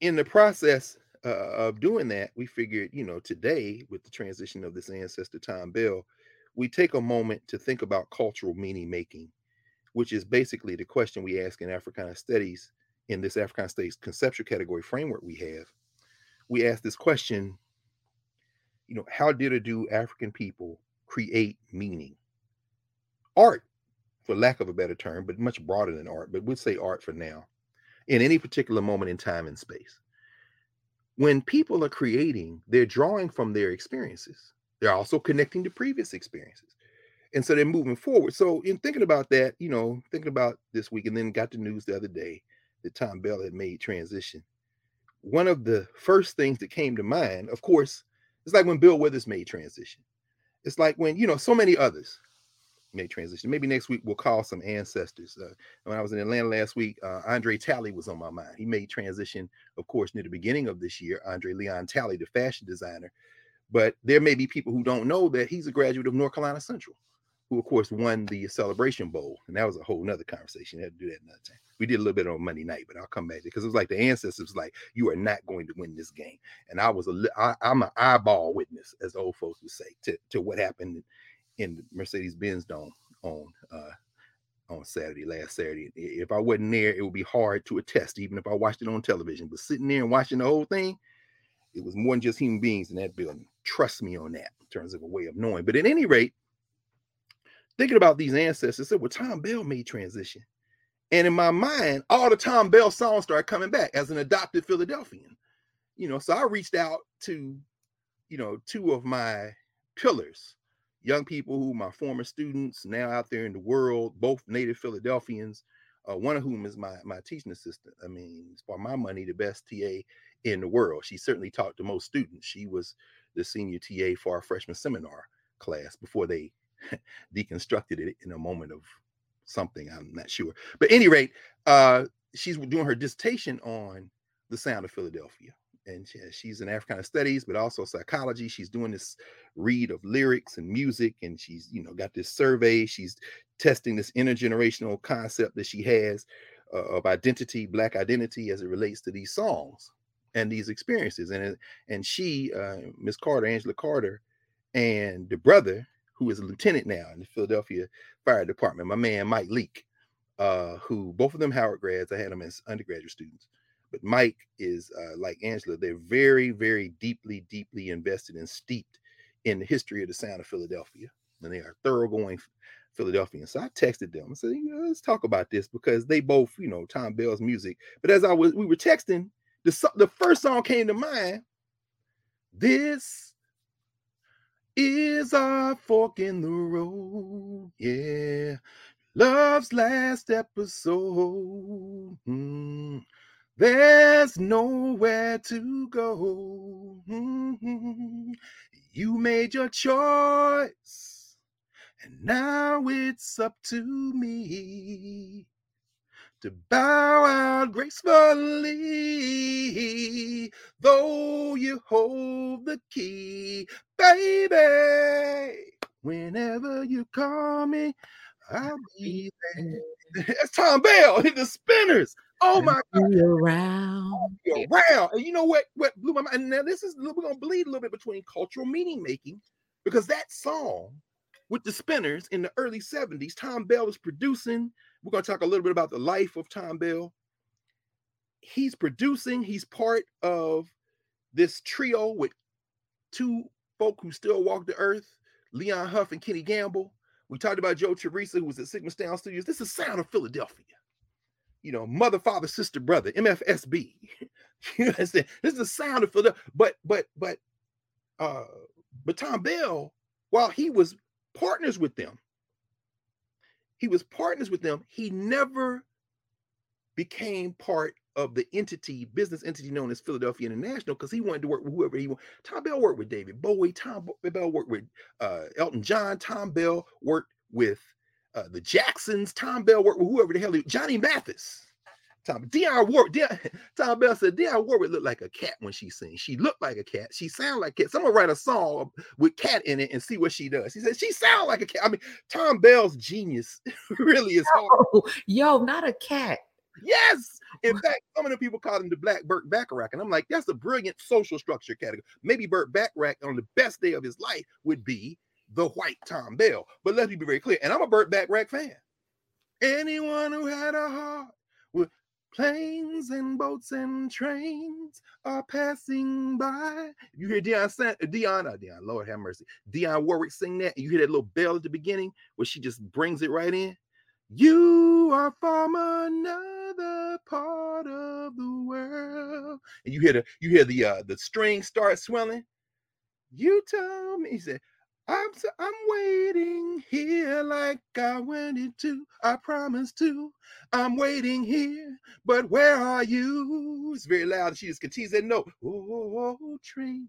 in the process, uh, of doing that, we figured, you know, today with the transition of this ancestor Thom Bell, we take a moment to think about cultural meaning making, which is basically the question we ask in Africana studies in this Africana studies conceptual category framework we have. We ask this question, you know, how did or do African people create meaning? Art, for lack of a better term, but much broader than art, but we'll say art for now, in any particular moment in time and space when people are creating, they're drawing from their experiences. They're also connecting to previous experiences. And so they're moving forward. So, in thinking about that, you know, thinking about this week, and then got the news the other day that Thom Bell had made transition. One of the first things that came to mind, of course, it's like when Bill Withers made transition. It's like when, you know, so many others made transition. Maybe next week we'll call some ancestors. Uh, when I was in Atlanta last week, uh, Andre Talley was on my mind. He made transition, of course, near the beginning of this year. Andre Leon Talley, the fashion designer. But there may be people who don't know that he's a graduate of North Carolina Central, who, of course, won the Celebration Bowl. And that was a whole nother conversation. I had to do that another time. We did a little bit on Monday night, but I'll come back because it was like the ancestors like, you are not going to win this game. And I was a, I, I'm an eyeball witness, as old folks would say, to, to what happened in Mercedes Benz Dome on uh, on Saturday, last Saturday. If I wasn't there, it would be hard to attest, even if I watched it on television. But sitting there and watching the whole thing, it was more than just human beings in that building. Trust me on that in terms of a way of knowing. But at any rate, thinking about these ancestors, said, well, Thom Bell made transition. And in my mind, all the Thom Bell songs started coming back as an adopted Philadelphian. You know, so I reached out to, you know, two of my pillars young people who my former students now out there in the world, both native Philadelphians, uh, one of whom is my my teaching assistant. I mean, for my money, the best TA in the world. She certainly taught the most students. She was the senior TA for our freshman seminar class before they deconstructed it in a moment of something. I'm not sure. But any rate, uh, she's doing her dissertation on the sound of Philadelphia and she, she's in Africana studies, but also psychology. She's doing this read of lyrics and music, and she's you know got this survey. She's testing this intergenerational concept that she has uh, of identity, black identity, as it relates to these songs and these experiences. And and she, uh, Miss Carter, Angela Carter, and the brother who is a lieutenant now in the Philadelphia Fire Department, my man Mike Leake, uh, who both of them Howard grads. I had them as undergraduate students but Mike is uh, like Angela, they're very, very deeply, deeply invested and steeped in the history of the sound of Philadelphia. And they are thoroughgoing Philadelphians. So I texted them and said, you know, let's talk about this because they both, you know, Thom Bell's music. But as I was, we were texting, the, the first song came to mind. This is our fork in the road. Yeah. Love's last episode. Mm. There's nowhere to go. Mm-hmm. You made your choice, and now it's up to me to bow out gracefully, though you hold the key, baby. Whenever you call me, I'll be there. That's Thom Bell the spinners. Oh my God. Be around. Be around. And you know what? What blew my mind? And now this is we're gonna bleed a little bit between cultural meaning making because that song with the spinners in the early 70s, Thom Bell was producing. We're gonna talk a little bit about the life of Thom Bell. He's producing, he's part of this trio with two folk who still walk the earth, Leon Huff and Kenny Gamble. We talked about Joe Tarsia, who was at Sigma Sound Studios. This is Sound of Philadelphia. You know, mother, father, sister, brother, MFSB. you understand? This is the sound of Philadelphia. But, but, but, uh, but Thom Bell, while he was partners with them, he was partners with them. He never became part of the entity, business entity known as Philadelphia International, because he wanted to work with whoever he wanted. Thom Bell worked with David Bowie. Thom Bell worked with uh, Elton John. Thom Bell worked with uh, the Jacksons. Thom Bell worked with whoever the hell he, Johnny Mathis. Thom Dionne Warwick. Dion, Thom Bell said Dionne Warwick looked like a cat when she sings. She looked like a cat. She sounded like a cat. Someone write a song with cat in it and see what she does. He said she sound like a cat. I mean, Thom Bell's genius really is hard. Oh, yo, not a cat. Yes. In fact, some of the people call him the Black Burt Bacharach. And I'm like, that's a brilliant social structure category. Maybe Burt Bacharach on the best day of his life would be the white Thom Bell. But let me be very clear. And I'm a Burt Bacharach fan. Anyone who had a heart with planes and boats and trains are passing by. You hear Dion, San- Dion, uh, Dion, Lord have mercy. Dionne Warwick sing that. You hear that little bell at the beginning where she just brings it right in. You are from another part of the world. And you hear the you hear the uh the string start swelling. You tell me, he said, I'm so, I'm waiting here like I wanted to. I promised to. I'm waiting here, but where are you? It's very loud. She just continues that note. Oh, oh, trains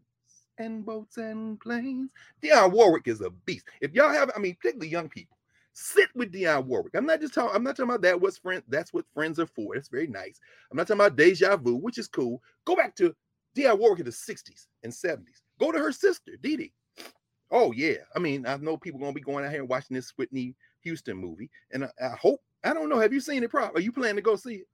and boats and planes. Dionne Warwick is a beast. If y'all have, I mean, particularly young people sit with Dionne Warwick. I'm not just talking, I'm not talking about that. What's friends? That's what friends are for. That's very nice. I'm not talking about deja vu, which is cool. Go back to Dionne Warwick in the 60s and 70s. Go to her sister, Dee Dee. Oh, yeah. I mean, I know people gonna be going out here and watching this Whitney Houston movie. And I, I hope, I don't know. Have you seen it? Prop? Are you planning to go see it?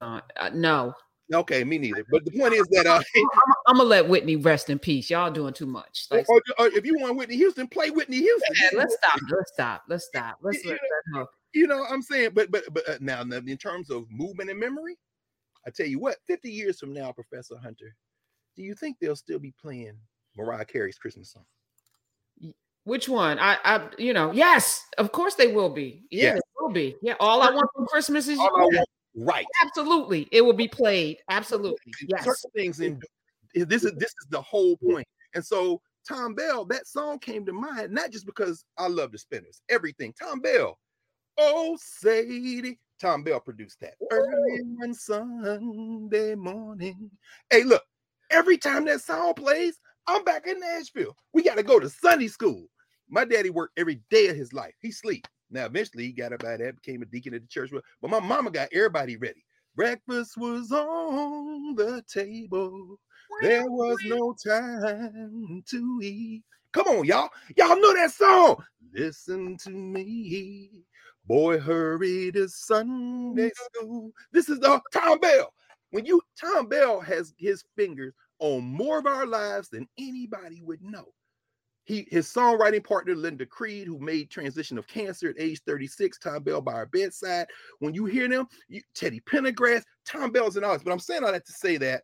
Uh, uh, no. Okay, me neither. But the point is that uh, I'm, I'm, gonna let Whitney rest in peace. Y'all doing too much. Like, or, or, if you want Whitney Houston, play Whitney Houston. Yeah, let's stop. Let's stop. Let's stop. Let's you, let know, you know, I'm saying, but but but uh, now in terms of movement and memory, I tell you what, 50 years from now, Professor Hunter, do you think they'll still be playing Mariah Carey's Christmas song? Which one? I, I, you know, yes, of course they will be. Yeah, they will be. Yeah, all I want for Christmas is you. Right. Absolutely. It will be played. Absolutely. Yes. Certain things in this is this is the whole point. And so Thom Bell, that song came to mind, not just because I love the spinners, everything. Thom Bell. Oh, Sadie. Thom Bell produced that early one Sunday morning. Hey, look, every time that song plays, I'm back in Nashville. We got to go to Sunday school. My daddy worked every day of his life. He sleep. Now, eventually, he got up out of that, became a deacon at the church. But my mama got everybody ready. Breakfast was on the table. There was no time to eat. Come on, y'all. Y'all know that song. Listen to me. Boy, hurry to Sunday mm-hmm. school. This is the Thom Bell. When you Thom Bell has his fingers on more of our lives than anybody would know. He his songwriting partner Linda Creed, who made transition of cancer at age 36, Thom Bell by our bedside. When you hear them, you, Teddy Pendergrass, Thom Bell's an artist. But I'm saying all that to say that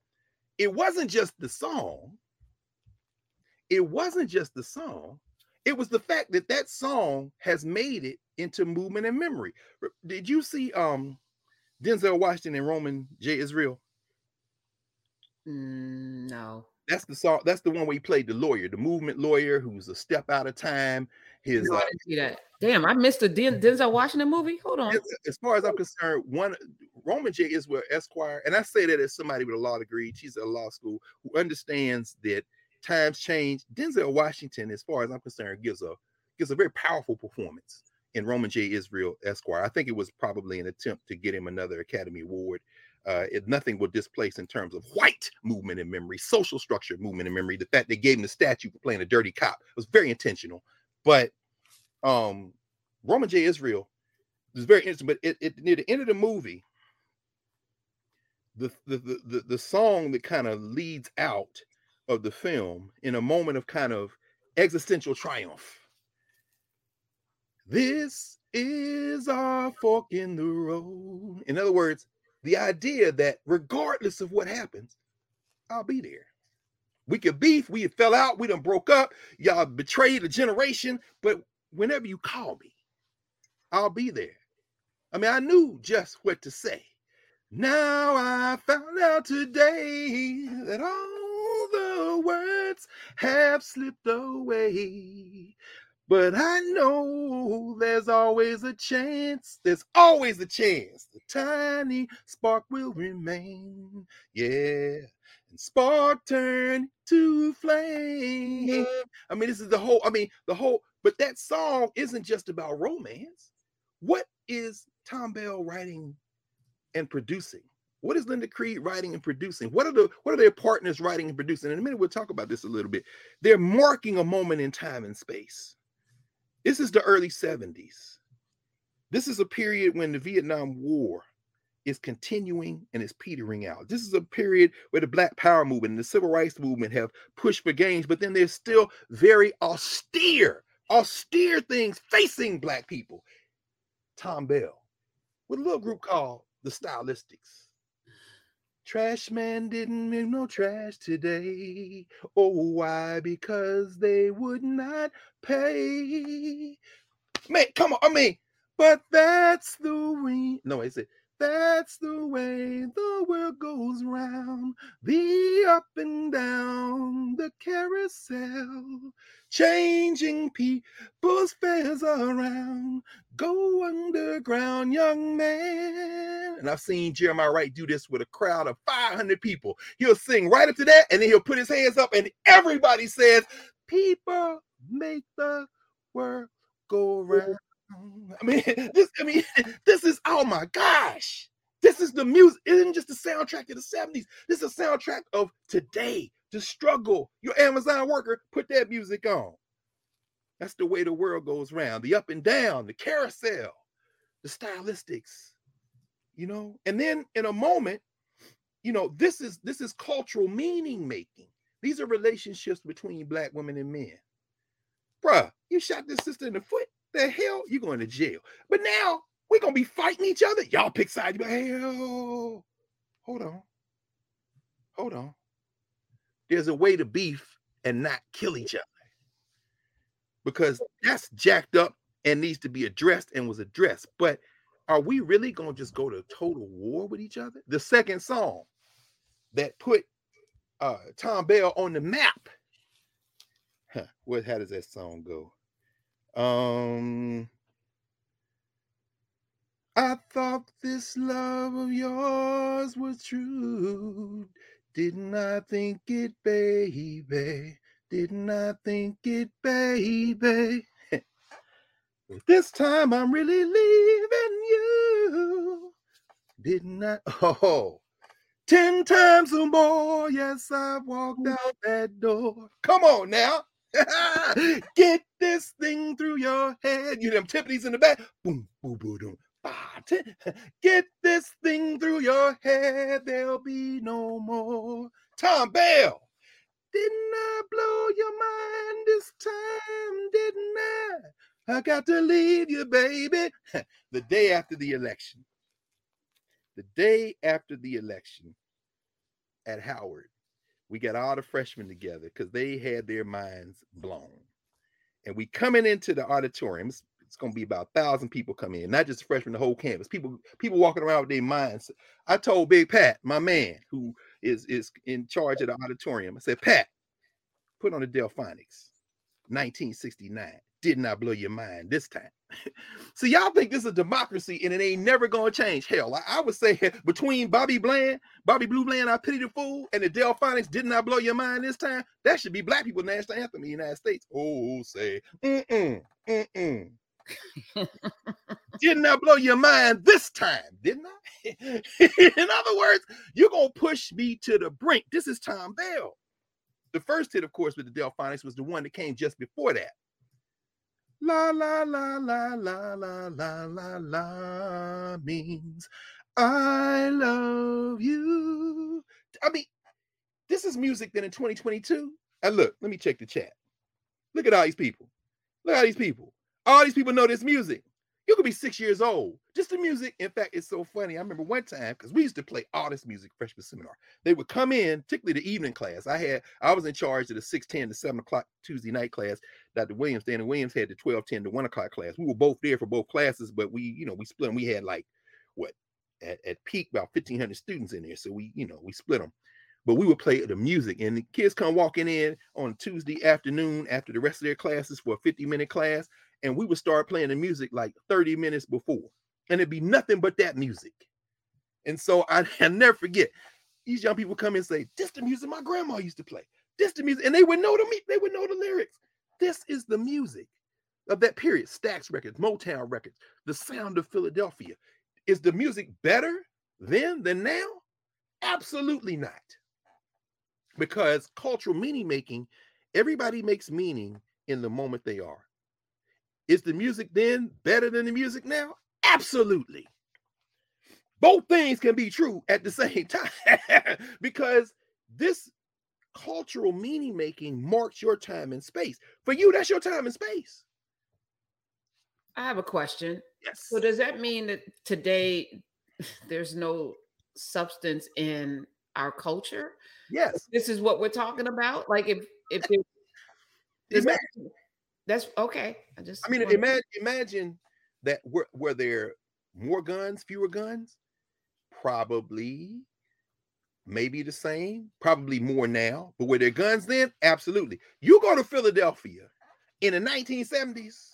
it wasn't just the song. It wasn't just the song. It was the fact that that song has made it into movement and memory. Did you see um Denzel Washington and Roman J. Israel? Mm, no. That's the song. That's the one where he played the lawyer, the movement lawyer, who's a step out of time. His no, uh, see that. Damn, I missed the Den- Denzel Washington movie. Hold on. As, as, far as I'm concerned, one Roman J. Israel Esquire, and I say that as somebody with a law degree. She's at law school who understands that times change. Denzel Washington, as far as I'm concerned, gives a gives a very powerful performance in Roman J. Israel Esquire. I think it was probably an attempt to get him another Academy Award uh, it, nothing will displace in terms of white movement and memory, social structure movement and memory. The fact they gave him the statue for playing a dirty cop was very intentional. But um, Roman J. Israel is very interesting, but it, it near the end of the movie, the the the the, the song that kind of leads out of the film in a moment of kind of existential triumph. This is our fork in the road. In other words, the idea that regardless of what happens, I'll be there. We could beef, we fell out, we done broke up, y'all betrayed a generation, but whenever you call me, I'll be there. I mean, I knew just what to say. Now I found out today that all the words have slipped away. But I know there's always a chance. There's always a chance. The tiny spark will remain. Yeah. And spark turn to flame. Mm-hmm. I mean, this is the whole, I mean, the whole, but that song isn't just about romance. What is Thom Bell writing and producing? What is Linda Creed writing and producing? What are the what are their partners writing and producing? In a minute, we'll talk about this a little bit. They're marking a moment in time and space. This is the early 70s. This is a period when the Vietnam War is continuing and is petering out. This is a period where the Black Power movement and the Civil Rights movement have pushed for gains, but then there's still very austere, austere things facing Black people. Thom Bell with a little group called the Stylistics. Trash man didn't make no trash today. Oh, why? Because they would not pay. Man, come on. I mean, but that's the way. No, I said that's the way the world goes round, the up and down, the carousel, changing people's fares around. Go underground, young man. And I've seen Jeremiah Wright do this with a crowd of 500 people. He'll sing right up to that, and then he'll put his hands up, and everybody says, People make the world go round. I mean, this, I mean, this is oh my gosh. This is the music. It isn't just the soundtrack of the 70s. This is a soundtrack of today. The struggle. Your Amazon worker, put that music on. That's the way the world goes round. The up and down, the carousel, the stylistics, you know. And then in a moment, you know, this is this is cultural meaning making. These are relationships between black women and men. Bruh, you shot this sister in the foot the hell? You going to jail. But now we're gonna be fighting each other. Y'all pick sides. You go, hell, hold on. Hold on. There's a way to beef and not kill each other. Because that's jacked up and needs to be addressed and was addressed. But are we really gonna just go to total war with each other? The second song that put uh Thom Bell on the map. Huh, what how does that song go? Um, I thought this love of yours was true. Didn't I think it, baby? Didn't I think it, baby? this time I'm really leaving you. Didn't I? Oh, ten times or more. Yes, I've walked mm. out that door. Come on now. Get this thing through your head. You them timpanies in the back. Boom, boom, boom, boom. Get this thing through your head. There'll be no more. Thom Bell. Didn't I blow your mind this time? Didn't I? I got to leave you, baby. the day after the election. The day after the election at Howard we got all the freshmen together because they had their minds blown. And we coming into the auditorium. It's, it's going to be about a thousand people coming in, not just the freshmen, the whole campus. People, people walking around with their minds. I told Big Pat, my man, who is is in charge of the auditorium, I said, Pat, put on the Delfonics, 1969. Did not I blow your mind this time. so y'all think this is a democracy and it ain't never gonna change. Hell, I, I, would say between Bobby Bland, Bobby Blue Bland, I pity the fool, and the Delfonics did not I blow your mind this time. That should be black people national anthem in the United States. Oh, say mm-mm, mm-mm. did not I blow your mind this time, didn't I? in other words, you're gonna push me to the brink. This is Thom Bell. The first hit, of course, with the Delfonics was the one that came just before that. La la la la la la la la la means I love you. I mean, this is music that in 2022. And look, let me check the chat. Look at all these people. Look at all these people. All these people know this music. You could be six years old. Just the music. In fact, it's so funny. I remember one time because we used to play all this music freshman seminar. They would come in, particularly the evening class. I had I was in charge of the 610 to 7 o'clock Tuesday night class. Dr. Williams, Danny Williams had the 1210 to 1 o'clock class. We were both there for both classes, but we, you know, we split them. We had like what at, at peak about 1500 students in there. So we, you know, we split them. But we would play the music, and the kids come walking in on Tuesday afternoon after the rest of their classes for a 50 minute class and we would start playing the music like 30 minutes before, and it'd be nothing but that music. And so I, I never forget these young people come and say, This the music my grandma used to play. This the music, and they would know the they would know the lyrics. This is the music of that period. Stax Records, Motown Records, the sound of Philadelphia. Is the music better then than now? Absolutely not. Because cultural meaning making, everybody makes meaning in the moment they are. Is the music then better than the music now? Absolutely. Both things can be true at the same time because this cultural meaning making marks your time and space. For you, that's your time and space. I have a question. Yes. So does that mean that today there's no substance in our culture? Yes. This is what we're talking about. Like if if it, that's okay. I just I mean, wanted- imagine imagine that were, were there more guns, fewer guns? Probably, maybe the same, probably more now. But were there guns then? Absolutely. You go to Philadelphia in the 1970s.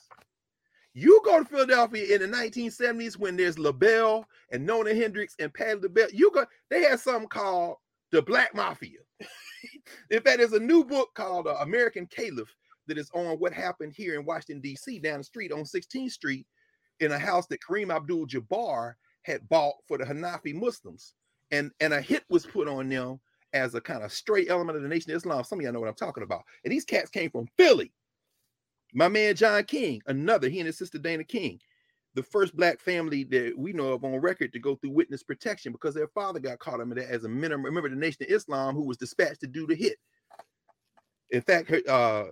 You go to Philadelphia in the 1970s when there's LaBelle and Nona Hendryx and Patti LaBelle. You go, they had something called the Black Mafia. in fact, there's a new book called uh, American Caliph that is on what happened here in Washington, D.C., down the street on 16th Street in a house that Kareem Abdul Jabbar had bought for the Hanafi Muslims. And, and a hit was put on them as a kind of stray element of the Nation of Islam. Some of y'all know what I'm talking about. And these cats came from Philly. My man John King, another, he and his sister Dana King, the first black family that we know of on record to go through witness protection because their father got caught up in that as a minimum. Remember the Nation of Islam, who was dispatched to do the hit. In fact, her, uh,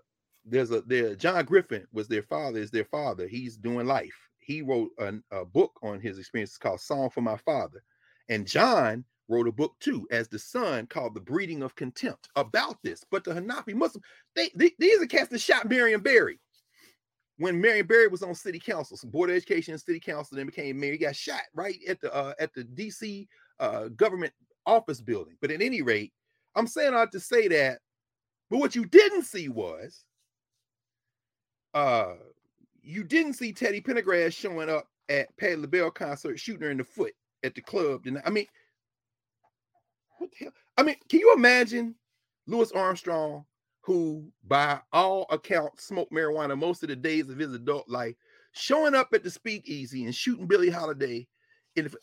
there's a there John Griffin was their father, is their father. He's doing life. He wrote a, a book on his experiences called Song for My Father. And John wrote a book too, as the son, called The Breeding of Contempt about this. But the Hanafi Muslim, they, they these are cats that shot Marion Barry. When Marion Barry was on city council, some board of education and city council, then became mayor. He got shot right at the uh, at the DC uh, government office building. But at any rate, I'm saying I have to say that. But what you didn't see was uh you didn't see Teddy Pendergrass showing up at Patti LaBelle concert shooting her in the foot at the club. And I mean, what the hell? I mean, can you imagine Louis Armstrong, who by all accounts smoked marijuana most of the days of his adult life, showing up at the speakeasy and shooting Billie Holiday in the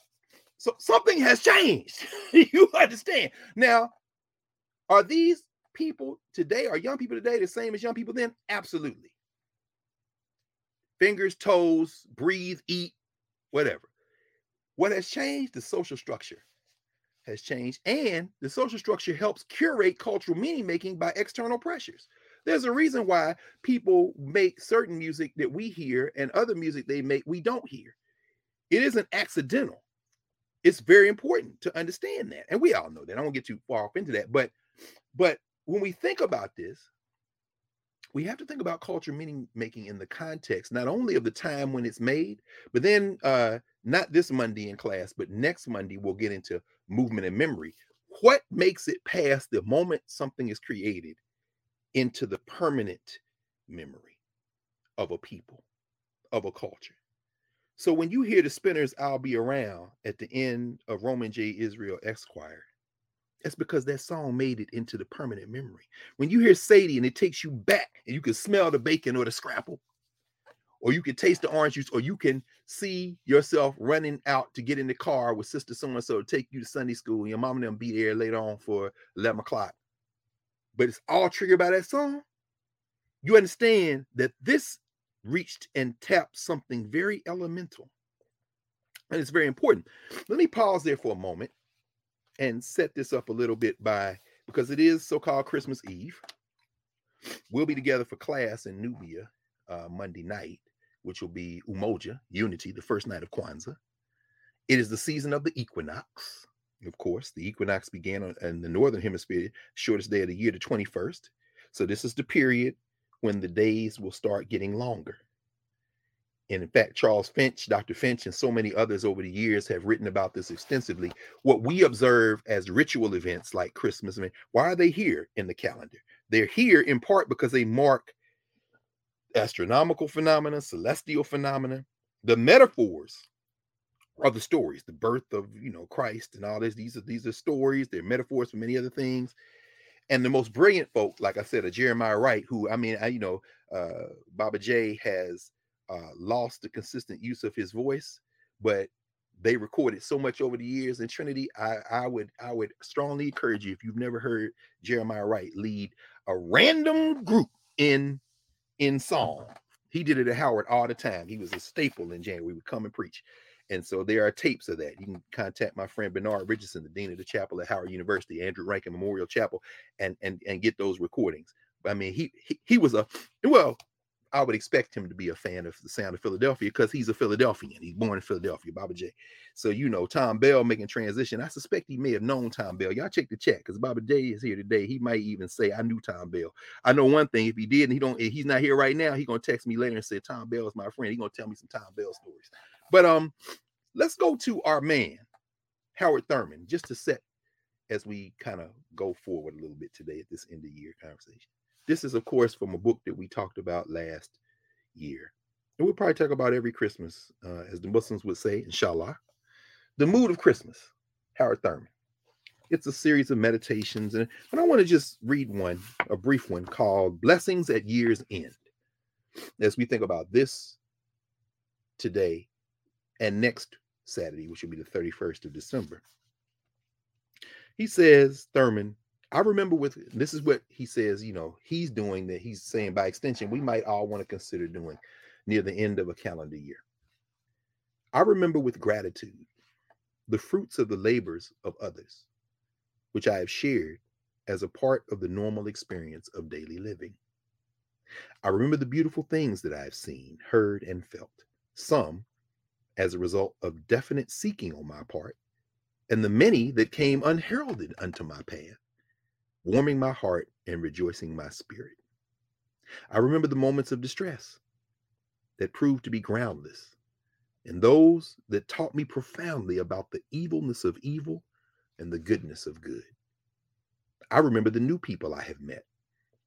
so something has changed. you understand? Now, are these people today, are young people today the same as young people then? Absolutely fingers, toes, breathe, eat, whatever. What has changed? The social structure has changed, and the social structure helps curate cultural meaning making by external pressures. There's a reason why people make certain music that we hear and other music they make we don't hear. It isn't accidental. It's very important to understand that. And we all know that. I won't get too far off into that. But but when we think about this, we have to think about culture meaning making in the context not only of the time when it's made, but then uh not this Monday in class, but next Monday we'll get into movement and memory. What makes it past the moment something is created into the permanent memory of a people, of a culture? So when you hear the spinners, I'll be around at the end of Roman J. Israel Esquire, that's because that song made it into the permanent memory. When you hear Sadie and it takes you back and you can smell the bacon or the scrapple, or you can taste the orange juice, or you can see yourself running out to get in the car with sister so and so to take you to Sunday school, and your mom and them be there later on for 11 o'clock. But it's all triggered by that song. You understand that this reached and tapped something very elemental. And it's very important. Let me pause there for a moment and set this up a little bit by because it is so called Christmas Eve. We'll be together for class in Nubia uh, Monday night, which will be Umoja, Unity, the first night of Kwanzaa. It is the season of the equinox. Of course, the equinox began on, in the northern hemisphere, shortest day of the year, the 21st. So this is the period when the days will start getting longer. And in fact, Charles Finch, Dr. Finch, and so many others over the years have written about this extensively. What we observe as ritual events like Christmas, I mean, why are they here in the calendar? They're here in part because they mark astronomical phenomena, celestial phenomena, the metaphors are the stories, the birth of you know Christ and all this. These are these are stories, they're metaphors for many other things. And the most brilliant folk, like I said, a Jeremiah Wright, who I mean, I, you know, uh, Baba J has uh, lost the consistent use of his voice, but they recorded so much over the years in Trinity. I, I would I would strongly encourage you if you've never heard Jeremiah Wright lead a random group in in song. He did it at Howard all the time. He was a staple in January. We would come and preach. And so there are tapes of that. You can contact my friend Bernard Richardson, the dean of the chapel at Howard University, Andrew Rankin Memorial Chapel, and and and get those recordings. I mean, he he, he was a well, I would expect him to be a fan of the sound of Philadelphia because he's a Philadelphian. He's born in Philadelphia, Baba J. So you know, Thom Bell making transition. I suspect he may have known Thom Bell. Y'all check the chat because Baba J is here today. He might even say, "I knew Thom Bell." I know one thing: if he did, and he don't, he's not here right now. He's gonna text me later and say, Thom Bell is my friend." He's gonna tell me some Thom Bell stories. But um, let's go to our man, Howard Thurman, just to set as we kind of go forward a little bit today at this end of year conversation. This is, of course, from a book that we talked about last year. And we'll probably talk about every Christmas, uh, as the Muslims would say, inshallah. The Mood of Christmas, Howard Thurman. It's a series of meditations. And but I want to just read one, a brief one called Blessings at Year's End. As we think about this today and next Saturday, which will be the 31st of December. He says, Thurman, I remember with this is what he says, you know, he's doing that he's saying by extension, we might all want to consider doing near the end of a calendar year. I remember with gratitude the fruits of the labors of others, which I have shared as a part of the normal experience of daily living. I remember the beautiful things that I have seen, heard, and felt, some as a result of definite seeking on my part, and the many that came unheralded unto my path warming my heart and rejoicing my spirit. I remember the moments of distress that proved to be groundless, and those that taught me profoundly about the evilness of evil and the goodness of good. I remember the new people I have met,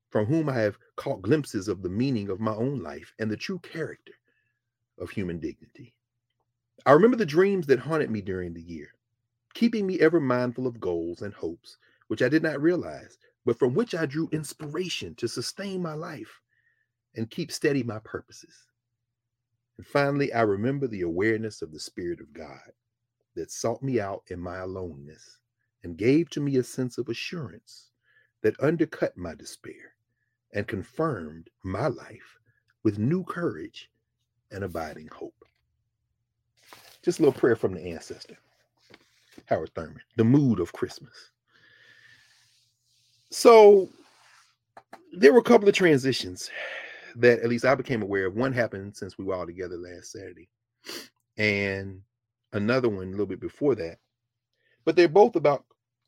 from whom I have caught glimpses of the meaning of my own life and the true character of human dignity. I remember the dreams that haunted me during the year, keeping me ever mindful of goals and hopes which I did not realize, but from which I drew inspiration to sustain my life and keep steady my purposes. And finally, I remember the awareness of the Spirit of God that sought me out in my aloneness and gave to me a sense of assurance that undercut my despair and confirmed my life with new courage and abiding hope. Just a little prayer from the ancestor, Howard Thurman, the mood of Christmas. So there were a couple of transitions that at least I became aware of. One happened since we were all together last Saturday, and another one a little bit before that. But they're both about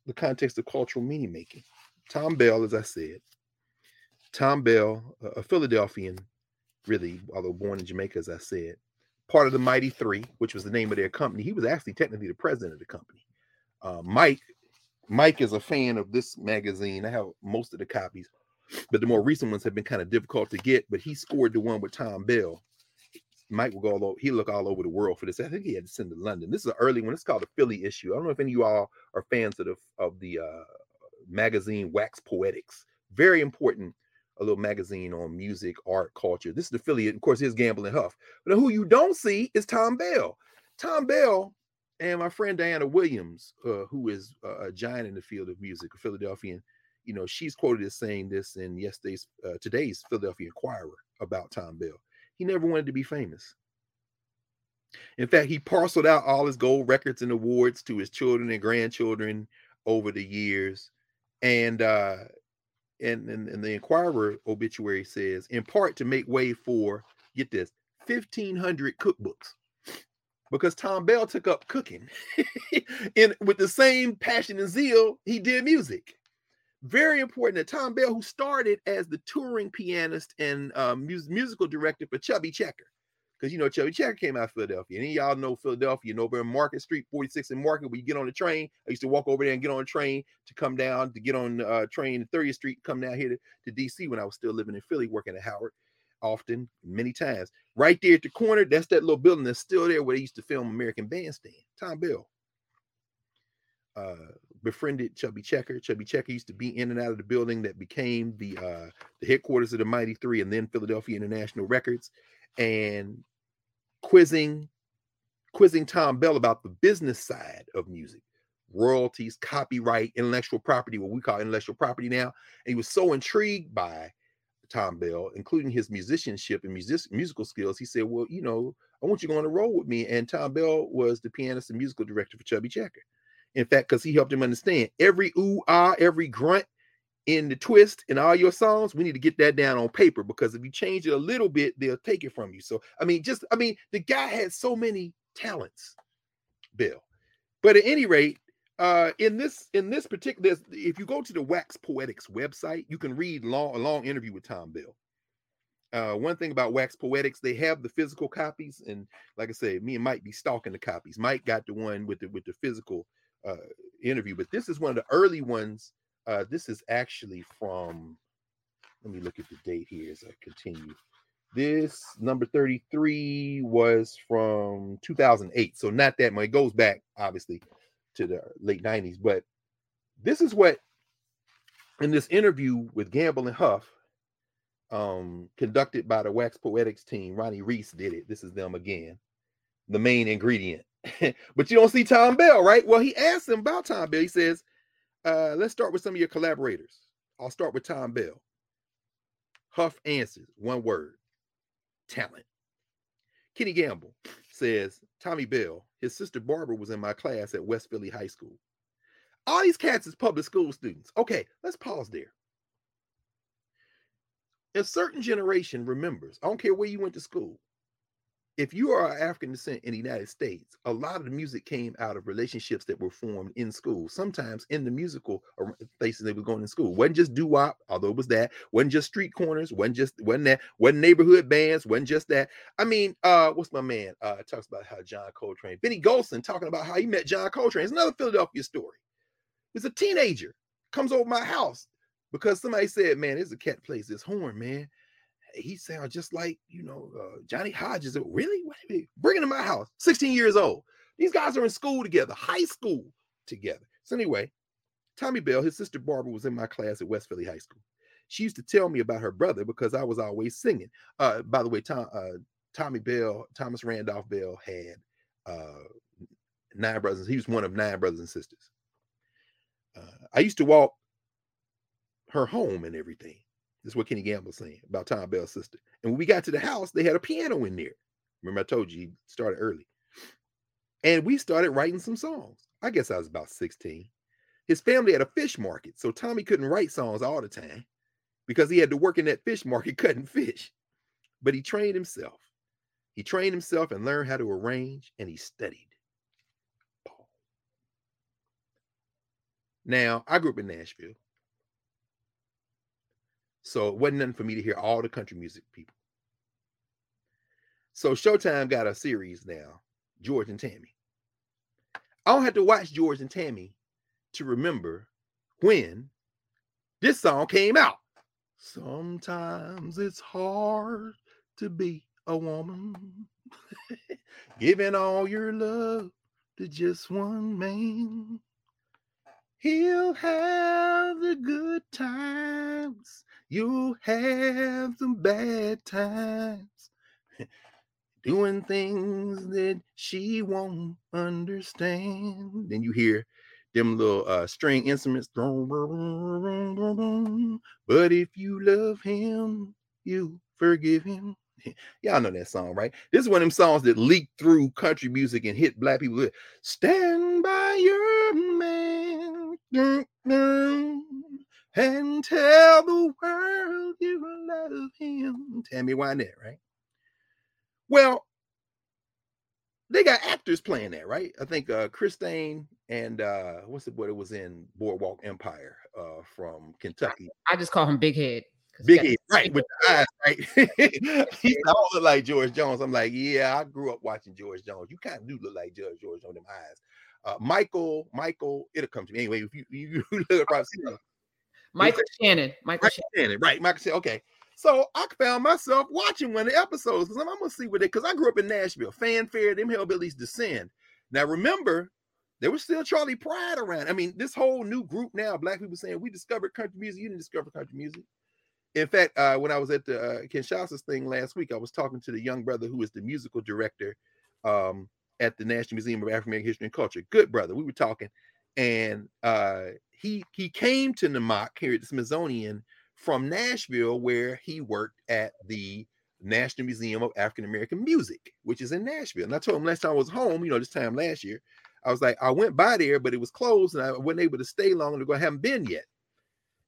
the context of cultural meaning making. Thom Bell, as I said, Thom Bell, a Philadelphian, really, although born in Jamaica, as I said, part of the Mighty Three, which was the name of their company. He was actually technically the president of the company. Uh, Mike Mike is a fan of this magazine. I have most of the copies, but the more recent ones have been kind of difficult to get. But he scored the one with Thom Bell. Mike will go all over, he look all over the world for this. I think he had to send to London. This is an early one. It's called the Philly issue. I don't know if any of you all are fans of the of the uh, magazine Wax Poetics. Very important, a little magazine on music, art, culture. This is the Philly, of course, his Gamble and Huff. But who you don't see is Thom Bell. Thom Bell and my friend Dyana Williams, uh, who is a giant in the field of music, a Philadelphian, you know, she's quoted as saying this in yesterday's, uh, today's Philadelphia Inquirer about Thom Bell. He never wanted to be famous. In fact, he parceled out all his gold records and awards to his children and grandchildren over the years. And uh and, and, and the Inquirer obituary says, in part to make way for, get this, 1,500 cookbooks. Because Thom Bell took up cooking. and with the same passion and zeal, he did music. Very important that Thom Bell, who started as the touring pianist and mus- musical director for Chubby Checker, because you know Chubby Checker came out of Philadelphia. And y'all know Philadelphia, you know, over in Market Street, 46 and Market, where you get on the train. I used to walk over there and get on the train to come down to get on uh, train 30th Street, come down here to, to DC when I was still living in Philly, working at Howard often, many times. Right there at the corner, that's that little building that's still there where they used to film American Bandstand. Thom Bell. Uh, befriended Chubby Checker. Chubby Checker used to be in and out of the building that became the uh, the headquarters of the Mighty Three and then Philadelphia International Records. And quizzing quizzing Thom Bell about the business side of music, royalties, copyright, intellectual property, what we call intellectual property now. And he was so intrigued by Thom Bell, including his musicianship and music, musical skills. He said, "Well, you know, I want you to go on a roll with me." And Thom Bell was the pianist and musical director for Chubby Checker. In fact, because he helped him understand every ooh ah, every grunt, in the twist in all your songs, we need to get that down on paper because if you change it a little bit, they'll take it from you. So, I mean, just, I mean, the guy had so many talents, Bill. But at any rate, uh, in this in this particular, if you go to the Wax Poetics website, you can read long a long interview with Thom Bell. Uh, one thing about Wax Poetics, they have the physical copies, and like I said, me and Mike be stalking the copies. Mike got the one with the with the physical uh, interview, but this is one of the early ones uh, this is actually from, let me look at the date here as I continue. This number 33 was from 2008. So not that much. It goes back, obviously, to the late 90s. But this is what, in this interview with Gamble and Huff, um, conducted by the Wax Poetics team, Ronnie Reese did it. This is them again, the main ingredient. but you don't see Thom Bell, right? Well, he asked him about Thom Bell. He says, uh, let's start with some of your collaborators. I'll start with Thom Bell. Huff answers one word talent. Kenny Gamble says Tommy Bell, his sister Barbara was in my class at West Philly High School. All these cats is public school students. Okay, let's pause there. A certain generation remembers, I don't care where you went to school, if you are African descent in the United States, a lot of the music came out of relationships that were formed in school. Sometimes in the musical places they were going in school. wasn't just doo wop, although it was that. wasn't just street corners. wasn't just wasn't that. wasn't neighborhood bands. wasn't just that. I mean, uh, what's my man? Uh, talks about how John Coltrane, Benny Golson, talking about how he met John Coltrane. It's another Philadelphia story. He's a teenager comes over my house because somebody said, "Man, there's a cat plays this horn, man." He sounds just like you know uh, Johnny Hodges. Really? What Bring him to my house. 16 years old. These guys are in school together, high school together. So anyway, Tommy Bell, his sister Barbara, was in my class at West Philly High School. She used to tell me about her brother because I was always singing. Uh, by the way, Thom, uh, Tommy Bell, Thomas Randolph Bell had uh, nine brothers. He was one of nine brothers and sisters. Uh, I used to walk her home and everything. This is what Kenny Gamble saying about Thom Bell's sister. And when we got to the house, they had a piano in there. Remember, I told you he started early. And we started writing some songs. I guess I was about 16. His family had a fish market, so Tommy couldn't write songs all the time because he had to work in that fish market cutting fish. But he trained himself. He trained himself and learned how to arrange, and he studied. Now, I grew up in Nashville. So it wasn't nothing for me to hear all the country music people. So Showtime got a series now, George and Tammy. I don't have to watch George and Tammy to remember when this song came out. Sometimes it's hard to be a woman, giving all your love to just one man. He'll have the good times You'll have some bad times doing things that she won't understand. Then you hear them little uh, string instruments. But if you love him, you forgive him. Y'all know that song, right? This is one of them songs that leaked through country music and hit black people. Stand by your man and tell the world you love him. Tammy Wynette, right? Well, they got actors playing that, right? I think uh Christine and uh what's it what it was in Boardwalk Empire uh from Kentucky. I just call him Big Head. Big head, right, with the eyes, right? he all look like George Jones. I'm like, yeah, I grew up watching George Jones. You kind of do look like George George on them eyes. Uh, Michael, Michael, it'll come to me anyway. If you you, you look across, Michael Shannon, Michael, Michael Shannon, right? Michael Shannon. Okay, so I found myself watching one of the episodes because I'm, I'm, gonna see what they because I grew up in Nashville, fanfare, them hillbillies descend. Now remember, there was still Charley Pride around. I mean, this whole new group now, black people saying we discovered country music. You didn't discover country music. In fact, uh, when I was at the uh, Kinshasha's thing last week, I was talking to the young brother who is the musical director um, at the National Museum of African American History and Culture. Good brother. We were talking, and uh, he he came to NAMAC here at the Smithsonian from Nashville, where he worked at the National Museum of African American Music, which is in Nashville. And I told him last time I was home, you know, this time last year, I was like, I went by there, but it was closed, and I wasn't able to stay long. And I haven't been yet.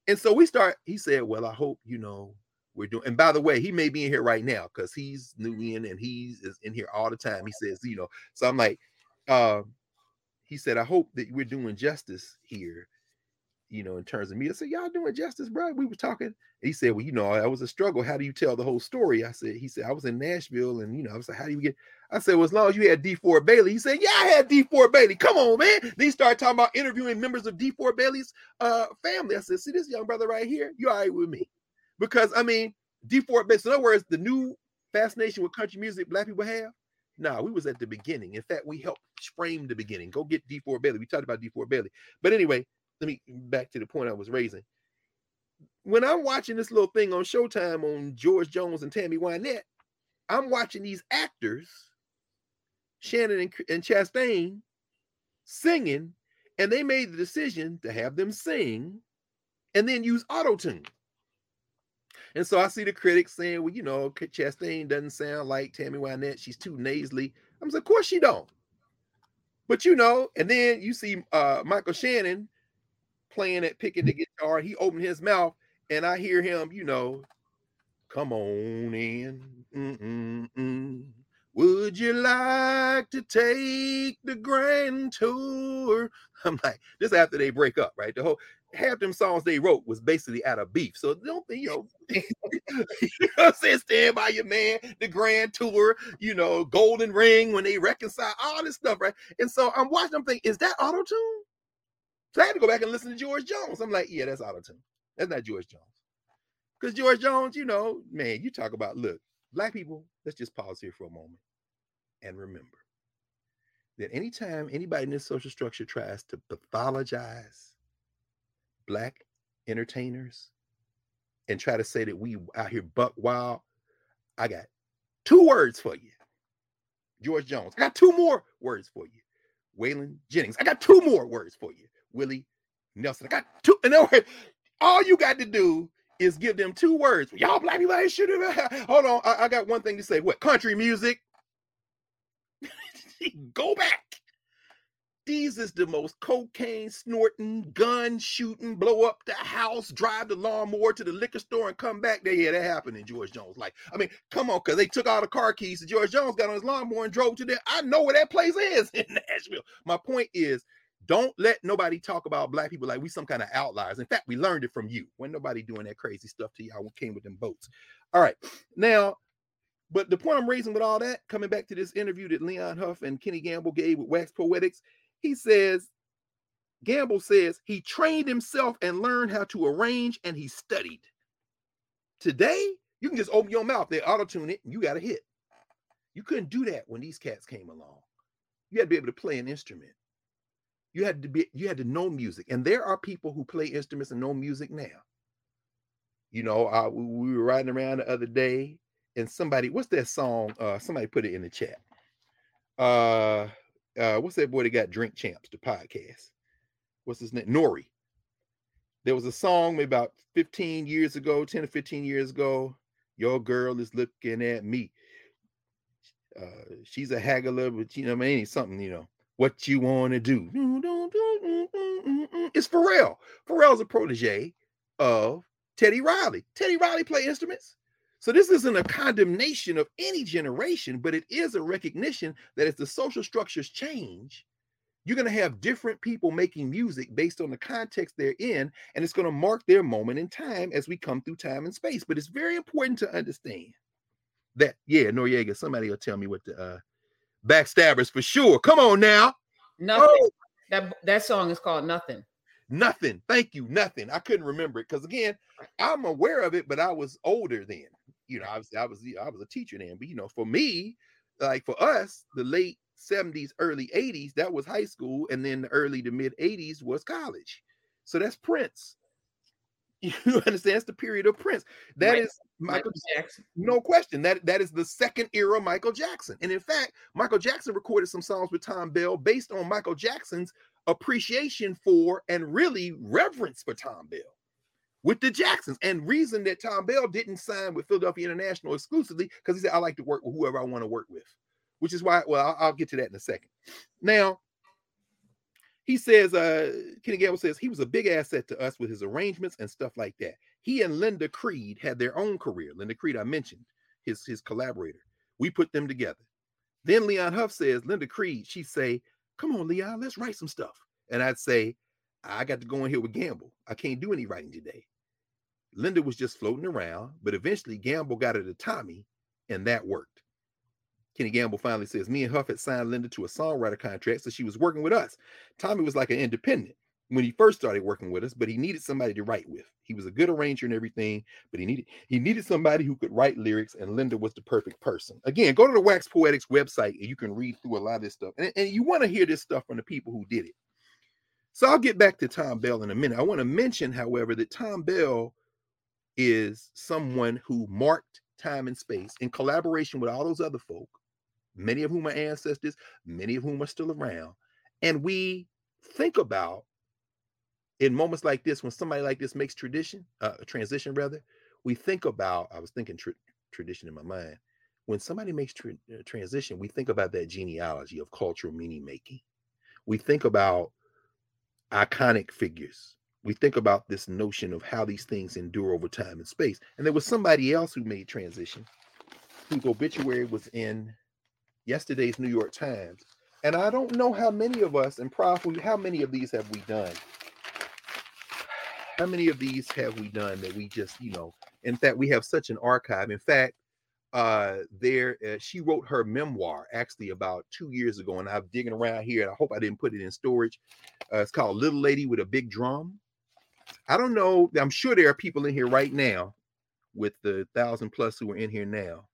And so we start, he said, Well, I hope, you know, we're doing, and by the way, he may be in here right now because he's new in and he's is in here all the time. He says, you know, so I'm like, uh, he said, I hope that we're doing justice here, you know, in terms of me. I said, Y'all doing justice, bro. We were talking. He said, Well, you know, that was a struggle. How do you tell the whole story? I said, He said, I was in Nashville, and you know, I was like, How do you get? I said, Well, as long as you had DeFord Bailey. He said, Yeah, I had DeFord Bailey. Come on, man. Then he started talking about interviewing members of DeFord Bailey's uh family. I said, See this young brother right here? You all right with me? Because I mean, DeFord Bailey, so in other words, the new fascination with country music black people have. No, nah, we was at the beginning. In fact, we helped frame the beginning. Go get DeFord Bailey. We talked about DeFord Bailey. But anyway, let me back to the point I was raising. When I'm watching this little thing on Showtime on George Jones and Tammy Wynette, I'm watching these actors, Shannon and, and Chastain, singing, and they made the decision to have them sing and then use auto tune. And so I see the critics saying, well, you know, Chastain doesn't sound like Tammy Wynette. She's too nasally. I'm like, of course she don't. But you know, and then you see uh Michael Shannon playing at picking the guitar. He opened his mouth, and I hear him, you know, come on in. Mm-mm-mm. Would you like to take the grand tour? I'm like, this after they break up, right? The whole half them songs they wrote was basically out of beef. So don't think, you know, you know I'm saying? Stand by your man, the grand tour, you know, golden ring when they reconcile, all this stuff, right? And so I'm watching, I'm thinking, is that auto tune? So I had to go back and listen to George Jones. I'm like, yeah, that's auto tune. That's not George Jones. Because George Jones, you know, man, you talk about, look, black people, let's just pause here for a moment and remember that anytime anybody in this social structure tries to pathologize black entertainers and try to say that we out here buck wild, I got two words for you. George Jones. I got two more words for you. Waylon Jennings. I got two more words for you. Willie Nelson. I got two. In other words, all you got to do is give them two words. Y'all black people ain't should. Hold on. I, I got one thing to say. What? Country music. Go back. These is the most cocaine snorting, gun shooting, blow up the house, drive the lawnmower to the liquor store and come back. There, yeah, that happened in George Jones. Like, I mean, come on, because they took all the car keys and George Jones got on his lawnmower and drove to there. I know where that place is in Nashville. My point is, don't let nobody talk about black people like we some kind of outliers. In fact, we learned it from you. When nobody doing that crazy stuff to y'all came with them boats. All right. Now, but the point I'm raising with all that, coming back to this interview that Leon Huff and Kenny Gamble gave with Wax Poetics, he says, Gamble says he trained himself and learned how to arrange and he studied. Today, you can just open your mouth, they auto tune it, and you got a hit. You couldn't do that when these cats came along. You had to be able to play an instrument. You had to be, you had to know music. And there are people who play instruments and know music now. You know, uh, we were riding around the other day, and somebody, what's that song? Uh, somebody put it in the chat. Uh, uh, what's that boy that got Drink Champs, the podcast? What's his name? Nori. There was a song maybe about 15 years ago, 10 or 15 years ago. Your girl is looking at me. Uh, she's a haggler, but you know, I mean, something, you know, what you want to do. It's Pharrell. Pharrell's a protege of Teddy Riley. Teddy Riley play instruments. So this isn't a condemnation of any generation, but it is a recognition that as the social structures change, you're going to have different people making music based on the context they're in, and it's going to mark their moment in time as we come through time and space. But it's very important to understand that, yeah, Noreaga, somebody will tell me what the uh, backstabbers for sure. Come on now. Nothing. Oh. That that song is called Nothing. Nothing. Thank you. Nothing. I couldn't remember it because again, I'm aware of it, but I was older then. You know, I was I was I was a teacher then. But you know, for me, like for us, the late 70s, early 80s, that was high school, and then the early to mid 80s was college. So that's Prince. You understand? That's the period of Prince. That right. is Michael, Michael Jackson. No question. That that is the second era Michael Jackson. And in fact, Michael Jackson recorded some songs with Thom Bell based on Michael Jackson's appreciation for and really reverence for Thom Bell with the Jacksons. And reason that Thom Bell didn't sign with Philadelphia International exclusively because he said, I like to work with whoever I want to work with which is why, well, I'll, I'll get to that in a second. Now, he says, uh, Kenny Gamble says he was a big asset to us with his arrangements and stuff like that. He and Linda Creed had their own career. Linda Creed, I mentioned, his, his collaborator. We put them together. Then Leon Huff says, Linda Creed, she'd say, Come on, Leon, let's write some stuff. And I'd say, I got to go in here with Gamble. I can't do any writing today. Linda was just floating around, but eventually Gamble got her to Tommy, and that worked. Kenny Gamble finally says, Me and Huff had signed Linda to a songwriter contract, so she was working with us. Tommy was like an independent when he first started working with us, but he needed somebody to write with. He was a good arranger and everything, but he needed he needed somebody who could write lyrics, and Linda was the perfect person. Again, go to the Wax Poetics website and you can read through a lot of this stuff. And, and you want to hear this stuff from the people who did it. So I'll get back to Thom Bell in a minute. I want to mention, however, that Thom Bell is someone who marked time and space in collaboration with all those other folk many of whom are ancestors, many of whom are still around. And we think about in moments like this, when somebody like this makes tradition, uh, transition rather, we think about, I was thinking tra- tradition in my mind. When somebody makes tra- uh, transition, we think about that genealogy of cultural meaning making. We think about iconic figures. We think about this notion of how these things endure over time and space. And there was somebody else who made transition, whose obituary was in yesterday's New York Times. And I don't know how many of us, and probably how many of these have we done? How many of these have we done that we just, you know, in fact, we have such an archive. In fact, uh, there uh, she wrote her memoir actually about two years ago, and I'm digging around here, and I hope I didn't put it in storage. Uh, it's called Little Lady with a Big Drum. I don't know. I'm sure there are people in here right now with the thousand plus who are in here now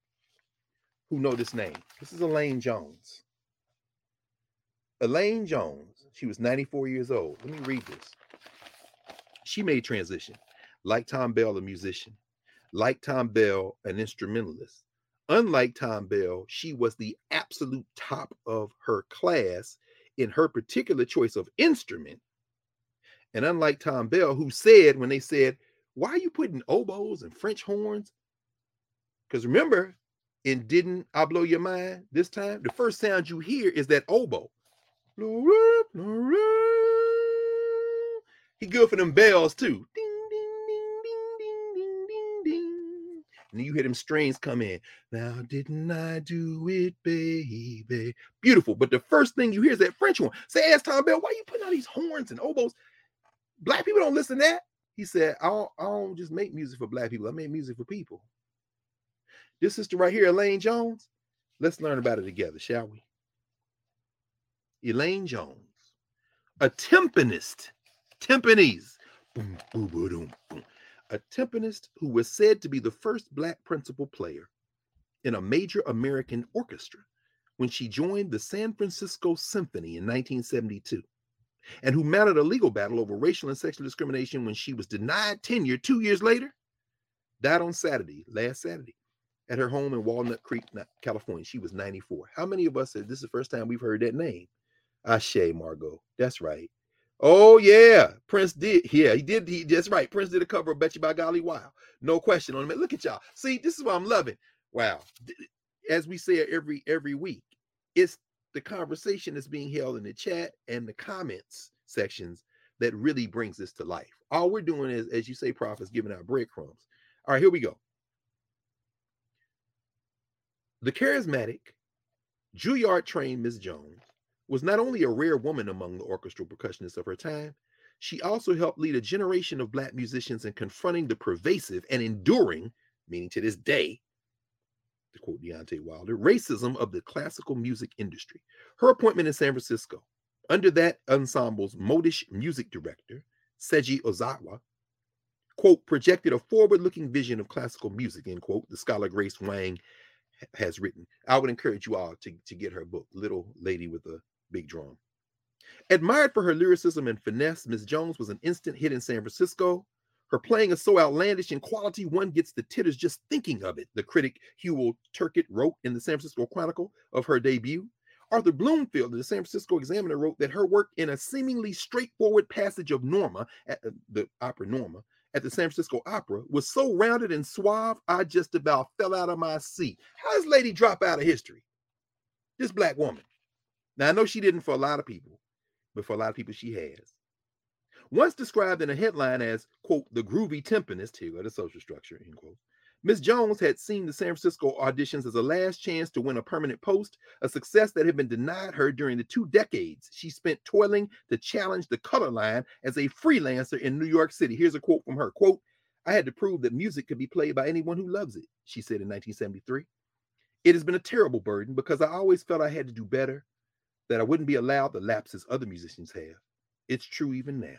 who know this name. This is Elaine Jones. Elaine Jones, she was 94 years old. Let me read this. She made transition, like Thom Bell, a musician, like Thom Bell, an instrumentalist. Unlike Thom Bell, she was the absolute top of her class in her particular choice of instrument. And unlike Thom Bell, who said, when they said, Why are you putting oboes and French horns? Because remember, and didn't I blow your mind this time? The first sound you hear is that oboe. He good for them bells too. Ding, ding, ding, ding, ding, ding, ding, ding. And you hear them strings come in. Now, didn't I do it, baby? Beautiful. But the first thing you hear is that French horn. Say, ask Thom Bell, why are you putting all these horns and oboes? Black people don't listen to that. He said, I don't, I don't just make music for black people. I make music for people. This sister right here, Elaine Jones, let's learn about it together, shall we? Elaine Jones, a timpanist, timpanese, boom, boom, boom, boom, a timpanist who was said to be the first black principal player in a major American orchestra when she joined the San Francisco Symphony in 1972, and who mounted a legal battle over racial and sexual discrimination when she was denied tenure two years later, died on Saturday, last Saturday, at her home in Walnut Creek, California. She was 94. How many of us said this is the first time we've heard that name? Ashe, Margot. That's right. Oh yeah, Prince did. Yeah, he did. He that's right. Prince did a cover of "Bet You by Golly Wow." No question on him. Look at y'all. See, this is what I'm loving. Wow. As we say every every week, it's the conversation that's being held in the chat and the comments sections that really brings this to life. All we're doing is, as you say, prophets giving out breadcrumbs. All right, here we go. The charismatic, Juilliard trained Miss Jones was not only a rare woman among the orchestral percussionists of her time, she also helped lead a generation of Black musicians in confronting the pervasive and enduring, meaning to this day, to quote Deontay Wilder, racism of the classical music industry. Her appointment in San Francisco, under that ensemble's modish music director, Seiji Ozawa, quote, projected a forward looking vision of classical music, end quote, the scholar Grace Wang has written. I would encourage you all to, to get her book, Little Lady with a Big Drum. Admired for her lyricism and finesse, Miss Jones was an instant hit in San Francisco. Her playing is so outlandish in quality, one gets the titters just thinking of it, the critic Heuwell Tircuit wrote in the San Francisco Chronicle of her debut. Arthur Bloomfield the San Francisco Examiner wrote that her work in a seemingly straightforward passage of Norma, at uh, the opera Norma, at the San Francisco Opera was so rounded and suave, I just about fell out of my seat. How does lady drop out of history? This black woman. Now, I know she didn't for a lot of people, but for a lot of people, she has. Once described in a headline as, quote, the groovy timpanist, here at the social structure, end quote, Ms. Jones had seen the San Francisco auditions as a last chance to win a permanent post, a success that had been denied her during the two decades she spent toiling to challenge the color line as a freelancer in New York City. Here's a quote from her quote, I had to prove that music could be played by anyone who loves it, she said in 1973. It has been a terrible burden because I always felt I had to do better, that I wouldn't be allowed the lapses other musicians have. It's true even now.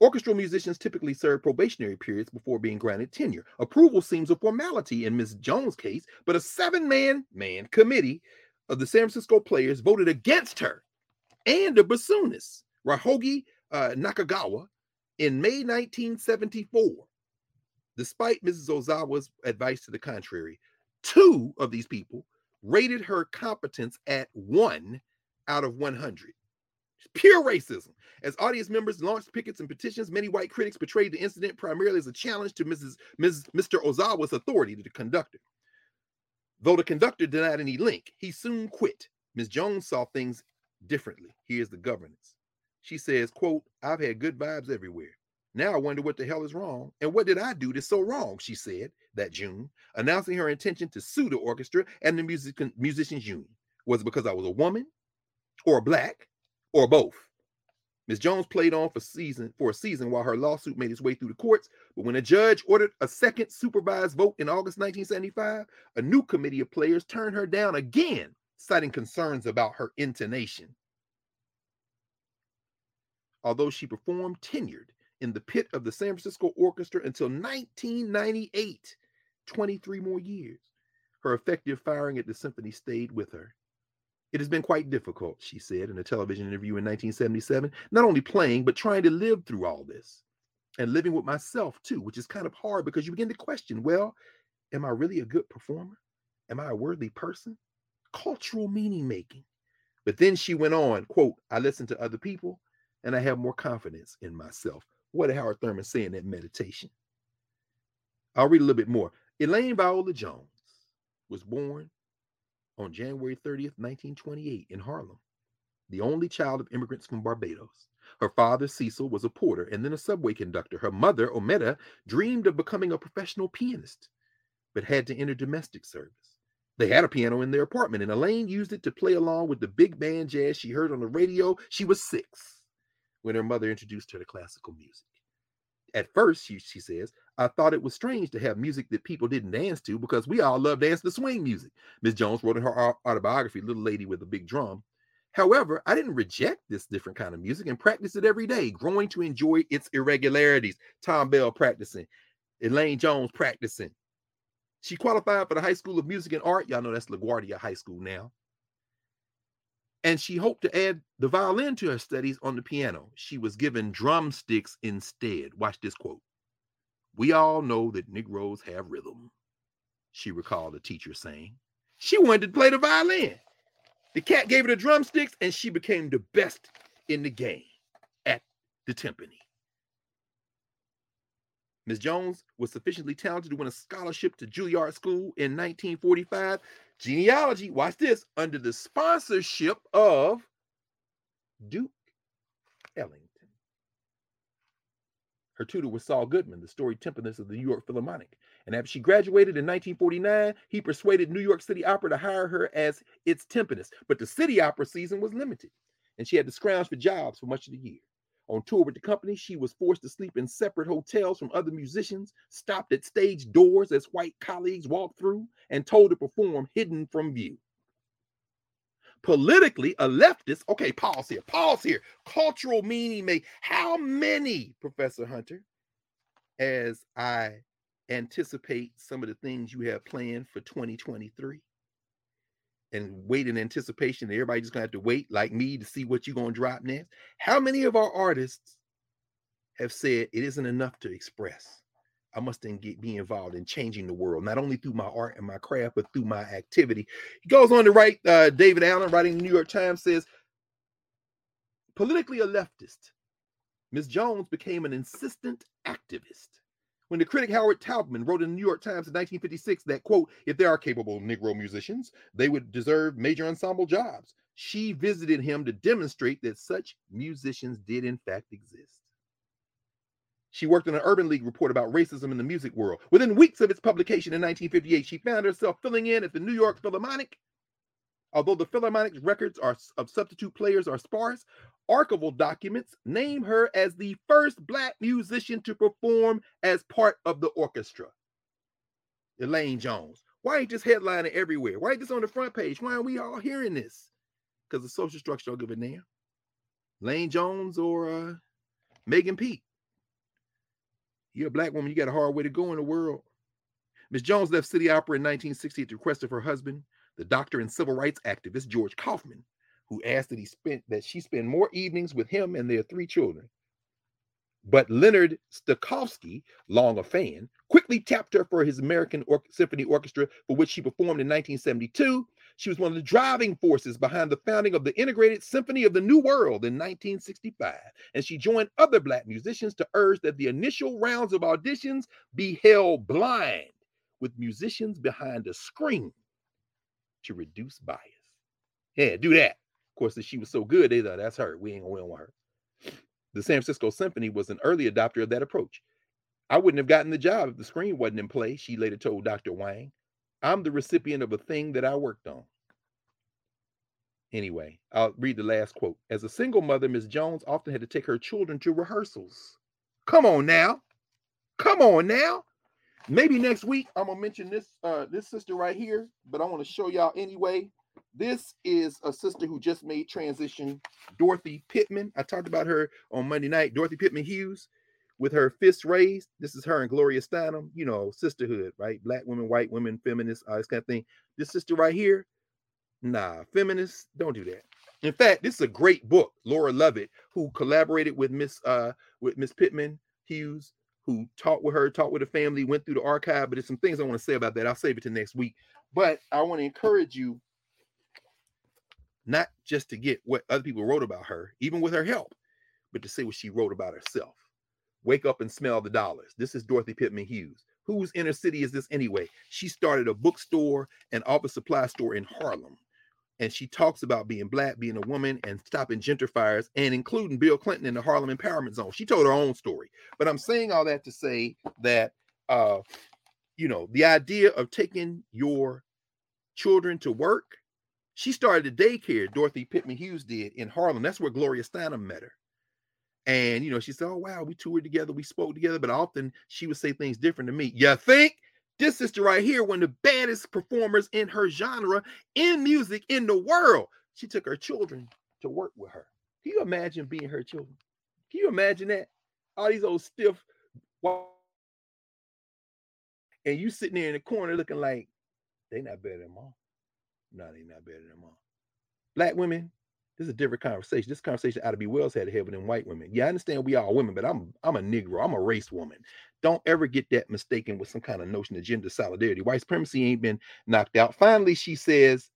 Orchestral musicians typically serve probationary periods before being granted tenure. Approval seems a formality in Ms. Jones' case, but a seven-man man committee of the San Francisco players voted against her and the bassoonist, Ryohei uh, Nakagawa, in May 1974. Despite Mrs. Ozawa's advice to the contrary, two of these people rated her competence at one out of 100. Pure racism. As audience members launched pickets and petitions, many white critics portrayed the incident primarily as a challenge to Mrs. Ms. Mr. Ozawa's authority to the conductor. Though the conductor denied any link, he soon quit. Ms. Jones saw things differently. Here's the governance. She says, quote, I've had good vibes everywhere. Now I wonder what the hell is wrong. And what did I do that's so wrong? She said that June, announcing her intention to sue the orchestra and the music musicians union. Was it because I was a woman or black or both? Ms. Jones played on for season for a season while her lawsuit made its way through the courts. But when a judge ordered a second supervised vote in August 1975, a new committee of players turned her down again, citing concerns about her intonation. Although she performed tenured in the pit of the San Francisco Orchestra until 1998, 23 more years, her effective firing at the symphony stayed with her. It has been quite difficult, she said in a television interview in 1977, not only playing, but trying to live through all this and living with myself too, which is kind of hard because you begin to question well, am I really a good performer? Am I a worthy person? Cultural meaning making. But then she went on, quote, I listen to other people and I have more confidence in myself. What did Howard Thurman say in that meditation? I'll read a little bit more. Elaine Viola Jones was born on January 30th, 1928, in Harlem, the only child of immigrants from Barbados. Her father, Cecil, was a porter and then a subway conductor. Her mother, Omeda, dreamed of becoming a professional pianist, but had to enter domestic service. They had a piano in their apartment, and Elaine used it to play along with the big band jazz she heard on the radio. She was six when her mother introduced her to classical music. At first, she, she says, I thought it was strange to have music that people didn't dance to because we all love dance to swing music. Miss Jones wrote in her autobiography, Little Lady with a Big Drum. However, I didn't reject this different kind of music and practice it every day, growing to enjoy its irregularities. Thom Bell practicing, Elaine Jones practicing. She qualified for the High School of Music and Art. Y'all know that's LaGuardia High School now. And she hoped to add the violin to her studies on the piano. She was given drumsticks instead. Watch this quote. We all know that Negroes have rhythm, she recalled a teacher saying. She wanted to play the violin. The cat gave her the drumsticks, and she became the best in the game at the timpani. Ms. Jones was sufficiently talented to win a scholarship to Juilliard School in 1945. Genealogy, watch this, under the sponsorship of Duke Ellington. Her tutor was Saul Goodman, the storied timpanist of the New York Philharmonic. And after she graduated in 1949, he persuaded New York City Opera to hire her as its timpanist. But the city opera season was limited, and she had to scrounge for jobs for much of the year. On tour with the company, she was forced to sleep in separate hotels from other musicians, stopped at stage doors as white colleagues walked through, and told to perform hidden from view. Politically, a leftist, okay, pause here, pause here. Cultural meaning may, how many, Professor Hunter, as I anticipate some of the things you have planned for 2023? and wait in anticipation. Everybody just gonna have to wait, like me, to see what you're gonna drop next. How many of our artists have said it isn't enough to express? I must then get be involved in changing the world, not only through my art and my craft, but through my activity. He goes on to write. Uh, David Allen, writing the New York Times, says, politically a leftist, Ms. Jones became an insistent activist when the critic Howard Taubman wrote in the New York Times in 1956 that, quote, if there are capable Negro musicians, they would deserve major ensemble jobs. She visited him to demonstrate that such musicians did in fact exist. She worked on an Urban League report about racism in the music world. Within weeks of its publication in 1958, she found herself filling in at the New York Philharmonic Although the Philharmonic's records are, of substitute players are sparse, archival documents name her as the first Black musician to perform as part of the orchestra. Elaine Jones. Why ain't this headlining everywhere? Why ain't this on the front page? Why are we all hearing this? Because the social structure don't give a damn. Lane Jones or uh, Megan Pete. You're a black woman, you got a hard way to go in the world. Miss Jones left City Opera in 1960 at the request of her husband, the doctor and civil rights activist George Kaufman, who asked that he spent that she spend more evenings with him and their three children. But Leonard Stokowski, long a fan, quickly tapped her for his American Or- Symphony Orchestra, for which she performed in 1972. She was one of the driving forces behind the founding of the Integrated Symphony of the New World in 1965. And she joined other Black musicians to urge that the initial rounds of auditions be held blind with musicians behind a screen to reduce bias. Yeah, do that. Of course, she was so good, they thought that's her. We ain't gonna want her. The San Francisco Symphony was an early adopter of that approach. I wouldn't have gotten the job if the screen wasn't in play, she later told Dr. Wang. I'm the recipient of a thing that I worked on. Anyway, I'll read the last quote. As a single mother, Ms. Jones often had to take her children to rehearsals. Come on now. Come on now. Maybe next week I'm gonna mention this uh this sister right here, but I want to show y'all anyway. This is a sister who just made transition, Dorothy Pitman. I talked about her on Monday night, Dorothy Pitman Hughes, with her fists raised. This is her and Gloria Steinem, you know, sisterhood, right? Black women, white women, feminists, all this kind of thing. This sister right here, nah, feminists, don't do that. In fact, this is a great book. Laura Lovett, who collaborated with Miss uh with Miss Pitman Hughes who talked with her, talked with the family, went through the archive. But there's some things I want to say about that. I'll save it to next week. But I want to encourage you not just to get what other people wrote about her, even with her help, but to say what she wrote about herself. Wake up and smell the dollars. This is Dorothy Pitman Hughes. Whose inner city is this anyway? She started a bookstore and office supply store in Harlem and she talks about being black, being a woman, and stopping gentrifiers, and including Bill Clinton in the Harlem Empowerment Zone. She told her own story. But I'm saying all that to say that, uh, you know, the idea of taking your children to work. She started a daycare. Dorothy Pitman Hughes did in Harlem. That's where Gloria Steinem met her. And you know, she said, "Oh wow, we toured together, we spoke together." But often she would say things different to me. You think? This sister right here, one of the baddest performers in her genre in music in the world. She took her children to work with her. Can you imagine being her children? Can you imagine that? All these old stiff, and you sitting there in the corner looking like they not better than mom. No, they not better than mom. Black women, this is a different conversation. This conversation ought to be Wells had to have than white women. Yeah, I understand we are women, but I'm I'm a Negro. I'm a race woman. Don't ever get that mistaken with some kind of notion of gender solidarity. White supremacy ain't been knocked out. Finally, she says,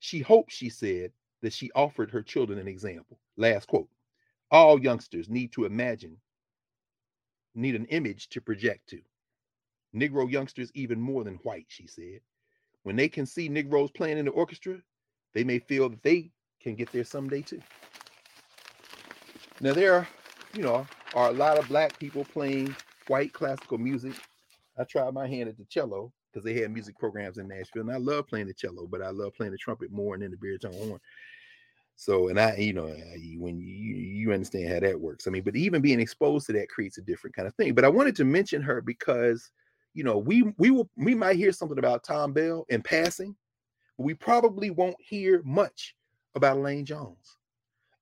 she hopes she said that she offered her children an example. Last quote. all youngsters need to imagine, need an image to project to. Negro youngsters, even more than white, she said. When they can see Negroes playing in the orchestra, they may feel that they can get there someday too. Now, there, you know, are a lot of black people playing white classical music. I tried my hand at the cello because they had music programs in Nashville, and I love playing the cello, but I love playing the trumpet more and then the baritone horn. So, and I, you know, when you you understand how that works, I mean, but even being exposed to that creates a different kind of thing. But I wanted to mention her because, you know, we we will we might hear something about Thom Bell in passing, but we probably won't hear much about Elaine Jones.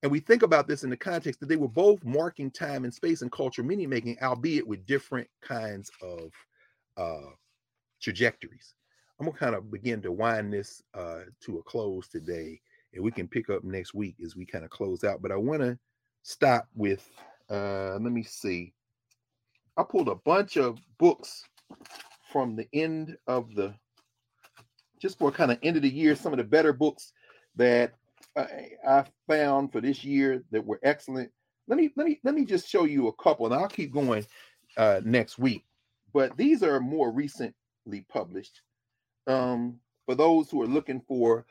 And we think about this in the context that they were both marking time and space and culture meaning making, albeit with different kinds of uh, trajectories. I'm gonna kind of begin to wind this uh, to a close today and we can pick up next week as we kind of close out. But I want to stop with uh let me see. I pulled a bunch of books from the end of the just for kind of end of the year, some of the better books that I, found for this year that were excellent. Let me let me let me just show you a couple, and I'll keep going uh, next week. But these are more recently published. Um, for those who are looking for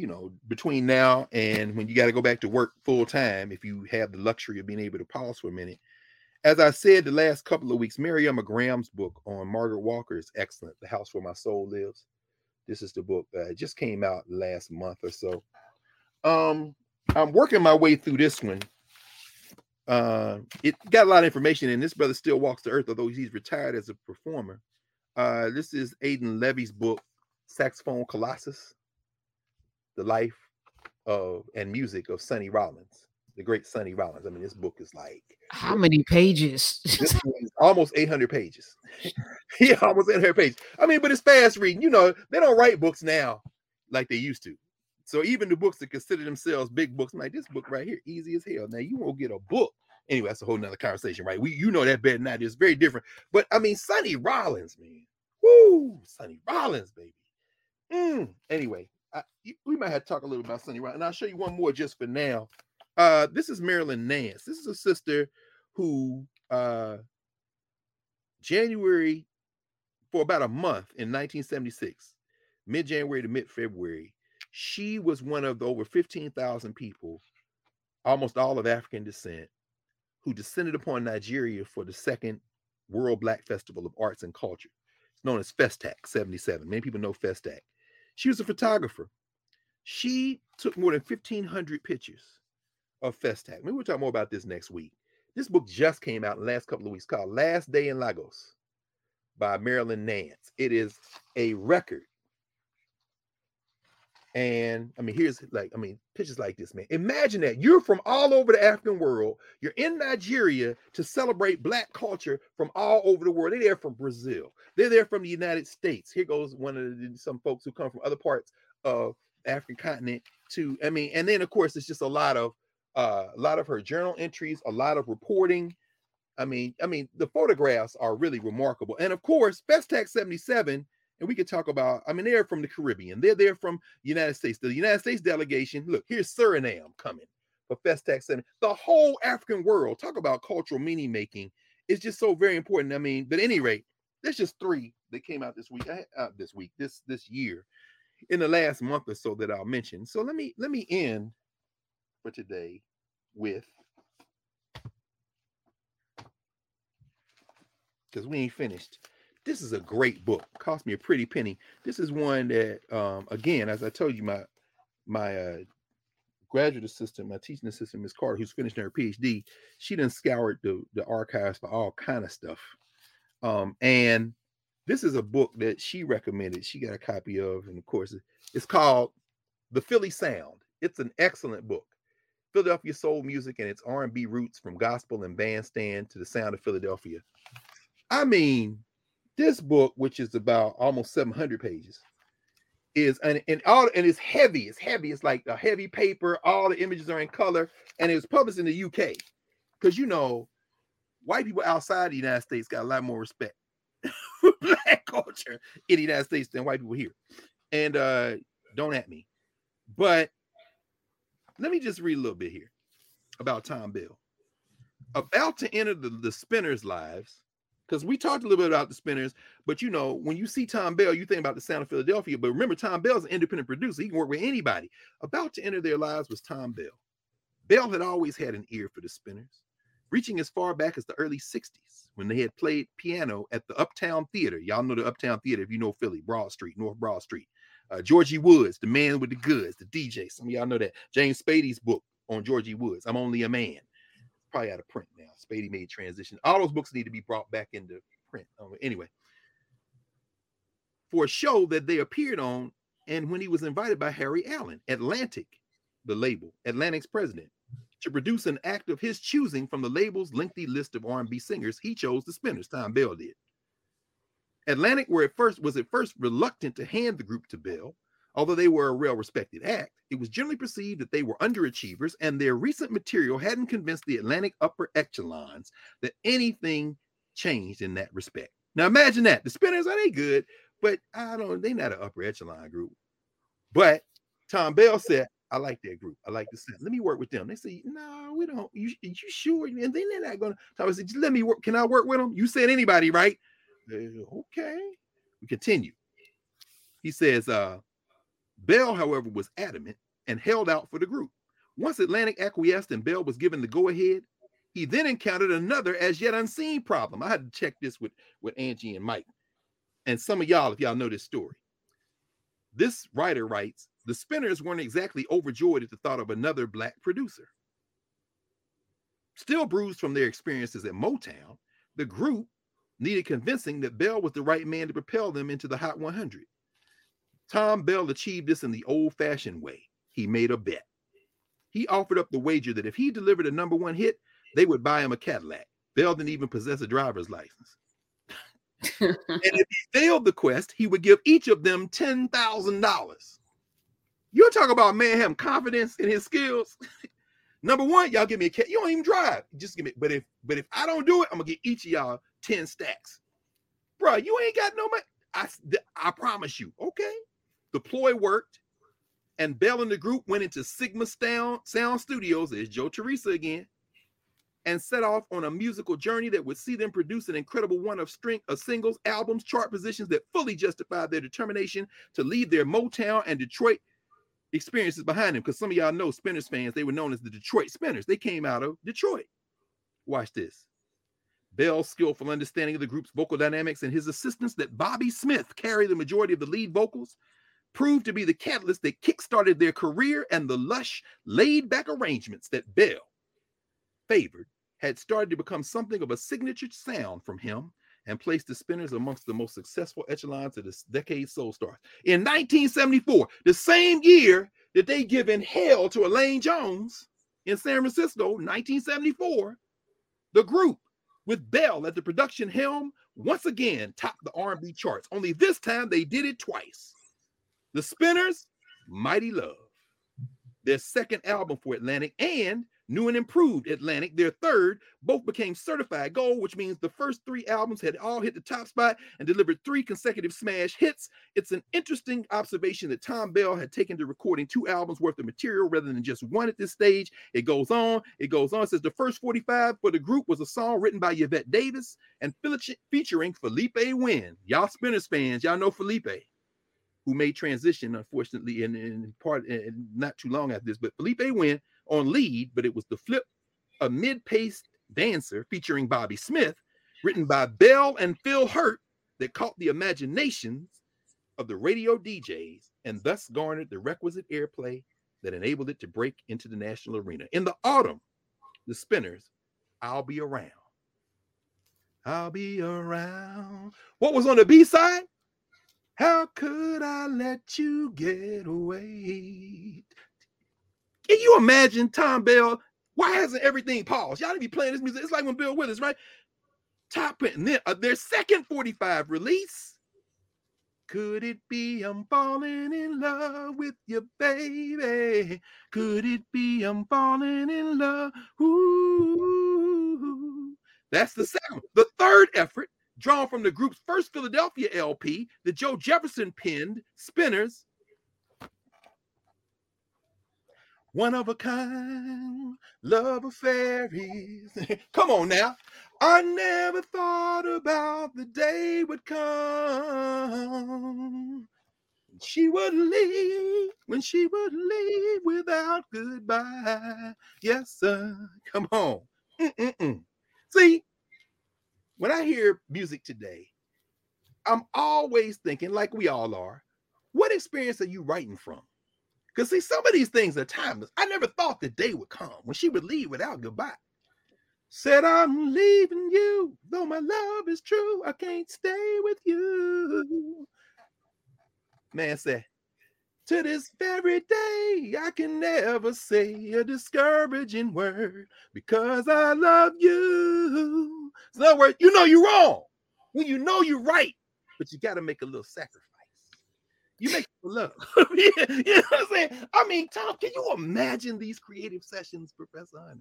you know, between now and when you got to go back to work full time, if you have the luxury of being able to pause for a minute. As I said the last couple of weeks, Maryemma Graham's book on Margaret Walker is excellent. The House Where My Soul Lives. This is the book that just came out last month or so. Um, I'm working my way through this one. Uh, it got a lot of information, and this brother still walks the earth, although he's retired as a performer. Uh, this is Aidan Levy's book, Saxophone Colossus the life of and music of Sonny Rollins, the great Sonny Rollins. I mean, this book is like how many pages? almost 800 pages. yeah, almost 800 pages. I mean, but it's fast reading. You know, they don't write books now like they used to. So even the books that consider themselves big books, I'm like this book right here, easy as hell. Now you won't get a book. Anyway, that's a whole nother conversation, right? We you know that better than I. It's very different. But I mean, Sonny Rollins, man. Woo, Sonny Rollins, baby. Mm. Anyway, I, we might have to talk a little about Sonny Rollins, and I'll show you one more just for now. Uh, this is Marilyn Nance. This is a sister who uh, January for about a month in 1976, mid January to mid February, she was one of the over 15,000 people, almost all of African descent, who descended upon Nigeria for the second World Black Festival of Arts and Culture. It's known as Festac 77. Many people know Festac. She was a photographer. She took more than 1,500 pictures of Festac. Maybe we'll talk more about this next week. This book just came out in the last couple of weeks called Last Day in Lagos by Marilyn Nance. It is a record and I mean, here's like, I mean, pictures like this, man. Imagine that you're from all over the African world. You're in Nigeria to celebrate Black culture from all over the world. They're there from Brazil. They're there from the United States. Here goes one of the, some folks who come from other parts of African continent. To I mean, and then of course it's just a lot of uh, a lot of her journal entries, a lot of reporting. I mean, I mean, the photographs are really remarkable. And of course, Festac 77 and we could talk about, I mean, they're from the Caribbean, they're there from United States. The United States delegation, look, here's Suriname coming for Festac 7. The whole African world, talk about cultural meaning making, It's just so very important. I mean, but at any rate, there's just three that came out this week, uh, this week, this this year, in the last month or so that I'll mention. So let me let me end for today with because we ain't finished this is a great book. Cost me a pretty penny. This is one that, um, again, as I told you, my my uh, graduate assistant, my teaching assistant, Miss Carter, who's finishing her PhD, she done scoured the the archives for all kind of stuff. Um, and this is a book that she recommended. She got a copy of, and of course, it's called The Philly Sound. It's an excellent book. Philadelphia soul music and its R&B roots from gospel and bandstand to the sound of Philadelphia. I mean, this book, which is about almost 700 pages, is and, and all and it's heavy. It's heavy. It's like a heavy paper. All the images are in color, and it was published in the UK. Because you know, white people outside the United States got a lot more respect for black culture in the United States than white people here. And uh don't at me. But let me just read a little bit here. about Thom Bell. About to enter the, the Spinners' lives, because we talked a little bit about the Spinners, but you know, when you see Thom Bell, you think about the sound of Philadelphia. But remember, Thom Bell's an independent producer, he can work with anybody. About to enter their lives was Thom Bell. Bell had always had an ear for the Spinners, reaching as far back as the early 60s when they had played piano at the Uptown Theater. Y'all know the Uptown Theater if you know Philly, Broad Street, North Broad Street. Uh, Georgie Woods, the man with the goods, the DJ. Some of y'all know that. James Spady's book on Georgie Woods, I'm Only a Man. Probably out of print now. Spady made transition. All those books need to be brought back into print. Um, anyway, for a show that they appeared on, and when he was invited by Harry Allen, Atlantic, the label, Atlantic's president, to produce an act of his choosing from the label's lengthy list of R&B singers, he chose the Spinners. Thom Bell did. Atlantic were at first was at first reluctant to hand the group to Bell, although they were a well-respected act. It was generally perceived that they were underachievers, and their recent material hadn't convinced the Atlantic upper echelons that anything changed in that respect. Now imagine that the Spinners are they good, but I don't. They're not an upper echelon group. But Thom Bell said, I like that group. I like the sound. Let me work with them. They say, no, we don't. You, you sure? And then they're not gonna. Thom said, let me work. Can I work with them? You said anybody, right? okay. We continue. He says, uh, Bell, however, was adamant and held out for the group. Once Atlantic acquiesced and Bell was given the go-ahead, he then encountered another as yet unseen problem. I had to check this with, with Angie and Mike. And some of y'all, if y'all know this story. This writer writes the Spinners weren't exactly overjoyed at the thought of another black producer. Still bruised from their experiences at Motown, the group needed convincing that Bell was the right man to propel them into the Hot 100. Thom Bell achieved this in the old fashioned way. He made a bet. He offered up the wager that if he delivered a number one hit, they would buy him a Cadillac. Bell didn't even possess a driver's license. and if he failed the quest, he would give each of them $10,000. You're talking about man having confidence in his skills. Number one, y'all give me a cat. You don't even drive. Just give me. But if but if I don't do it, I'm gonna get each of y'all 10 stacks. Bro, you ain't got no money. I I promise you. Okay. The ploy worked, and Bell and the group went into Sigma Sound, Studios. There's Joe Tarsia again, and set off on a musical journey that would see them produce an incredible one of string of singles, albums, chart positions that fully justified their determination to leave their Motown and Detroit experiences behind them. Because some of y'all know Spinners fans, they were known as the Detroit Spinners. They came out of Detroit. Watch this. Bell's skillful understanding of the group's vocal dynamics and his assistance that Bobby Smith carried the majority of the lead vocals proved to be the catalyst that kickstarted their career and the lush, laid back arrangements that Bell favored had started to become something of a signature sound from him and placed the Spinners amongst the most successful echelons of this decade's soul stars. In 1974, the same year that they given hell to Elaine Jones in San Francisco, 1974, the group with Bell at the production helm once again topped the R&B charts. Only this time they did it twice. The Spinners, Mighty Love, their second album for Atlantic, and New and Improved Atlantic, their third, both became certified gold, which means the first three albums had all hit the top spot and delivered three consecutive smash hits. It's an interesting observation that Thom Bell had taken to recording two albums worth of material rather than just one at this stage. It goes on, it goes on. It says the first 45 for the group was a song written by Yvette Davis and featuring Philippé Wynne. Y'all Spinners fans, y'all know Philippé who made transition, unfortunately, in, in part in not too long after this. But Philippé went on lead, but it was the flip, a mid-paced dancer featuring Bobby Smith, written by Bell and Phil Hurtt, that caught the imaginations of the radio DJs and thus garnered the requisite airplay that enabled it to break into the national arena. In the autumn, the Spinners, I'll be around. I'll be around. What was on the B side? How could I let you get away? Can you imagine Thom Bell? Why hasn't everything paused? Y'all to be playing this music. It's like when Bill Withers, right? Top it and then uh, their second 45 release. Could it be I'm falling in love with you, baby? Could it be I'm falling in love? Ooh. That's the second. The third effort, drawn from the group's first Philadelphia LP, the Joe Jefferson penned Spinners one of a kind, love of fairies. come on now. I never thought about the day would come. She would leave when she would leave without goodbye. Yes, sir. Come on. Mm-mm-mm. See, when I hear music today, I'm always thinking, like we all are, what experience are you writing from? Because see, some of these things are timeless. I never thought the day would come when she would leave without goodbye. Said, I'm leaving you, though my love is true. I can't stay with you. Man said, to this very day, I can never say a discouraging word because I love you. So in other words, you know you're wrong when you know you're right, but you got to make a little sacrifice. You make love. you know what I'm saying? I mean, Thom, can you imagine these creative sessions, Professor Hunter?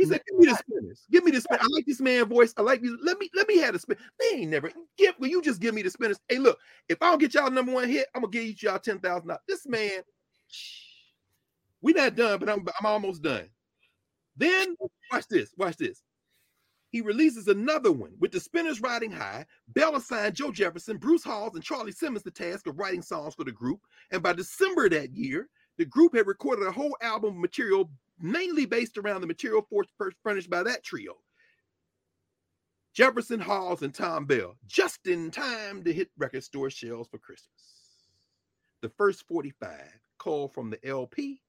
He said, "Give me the spinners. Give me the spin. I like this man voice. I like these. Let me let me have the spin. They ain't never give. Will you just give me the spinners? Hey, look, if I don't get y'all number one hit, I'm gonna give y'all ten thousand dollars. This man, we not done, but I'm I'm almost done. Then watch this. Watch this. He releases another one with the spinners riding high. Bell assigned Joe Jefferson, Bruce Hawes, and Charlie Simmons the task of writing songs for the group. And by December that year, the group had recorded a whole album of material mainly based around the material furnished by that trio. Jefferson Hawes and Thom Bell, just in time to hit record store shelves for Christmas. The first 45 called from the LP.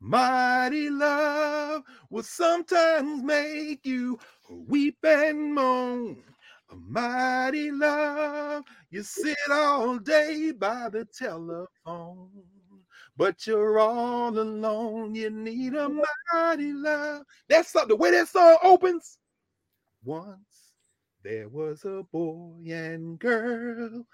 Mighty love will sometimes make you weep and moan. A mighty love, you sit all day by the telephone but you're all alone. You need a mighty love. That's the way that song opens. Once there was a boy and girl.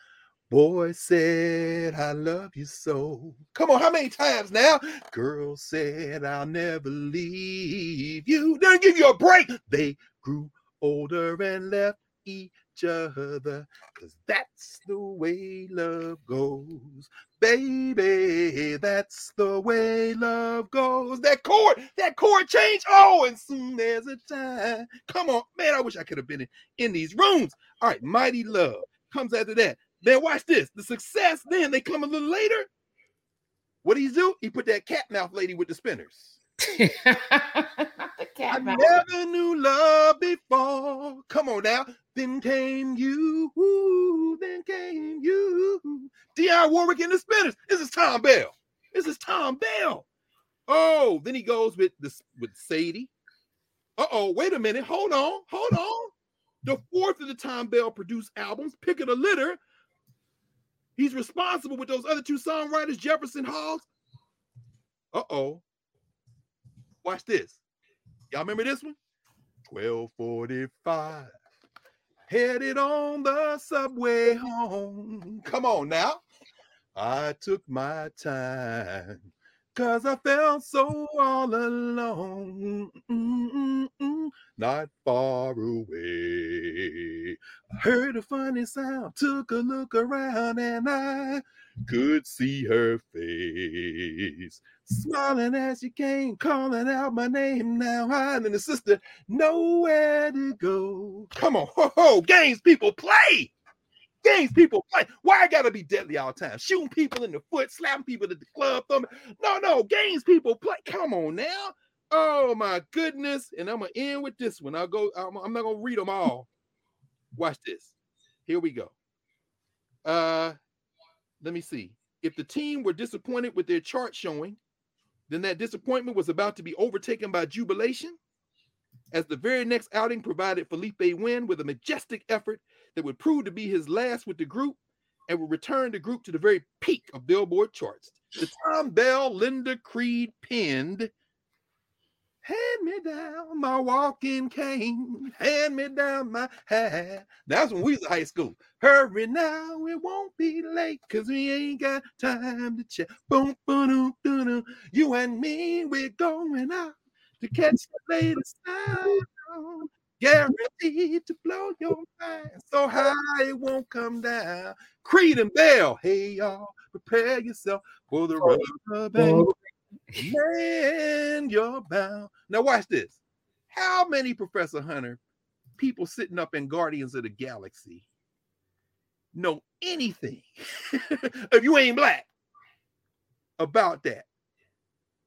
Boy said, I love you so. Come on, how many times now? Girl said, I'll never leave you. Then give you a break. They grew older and left each other because that's the way love goes baby that's the way love goes that chord that chord change oh and soon there's a time come on man i wish i could have been in, in these rooms all right mighty love comes after that then watch this the success then they come a little later what do he do he put that cat mouth lady with the spinners I never knew love before. Come on now. Then came you. Then came you. Dionne Warwick in the spinners. This is Thom Bell. This is Thom Bell. Oh, then he goes with this with Sadie. Uh-oh, wait a minute. Hold on. Hold on. The fourth of the Thom Bell produced albums, Pick of the Litter. He's responsible with those other two songwriters, Jefferson Hawes. Uh-oh. Watch this. Y'all remember this one? 1245. Headed on the subway home. Come on now. I took my time Cause I felt so all alone, Mm-mm-mm, not far away. I heard a funny sound, took a look around, and I could see her face. Smiling as she came, calling out my name. Now I and the sister nowhere to go. Come on, ho ho, games people play games people play. Why I gotta be deadly all the time? Shooting people in the foot, slapping people at the club. No, no, games people play. Come on now. Oh my goodness. And I'm gonna end with this one. I'll go, I'm, I'm not gonna read them all. Watch this. Here we go. Uh let me see. If the team were disappointed with their chart showing, then that disappointment was about to be overtaken by jubilation. As the very next outing provided Philippé Wynne with a majestic effort that would prove to be his last with the group and would return the group to the very peak of Billboard charts. The Thom Bell Linda Creed penned Hand me down my walking cane. Hand me down my hat. That's when we was in high school. Hurry now, it won't be late, cause we ain't got time to chat. Boom, boom, boom, boom. You and me, we're going out to catch the latest sound guaranteed to blow your mind so high it won't come down. Creed and Bell, hey y'all, prepare yourself for the oh. rubber band. Oh. Man, you're bound. Now watch this. How many Professor Hunter people sitting up in Guardians of the Galaxy know anything if you ain't black about that?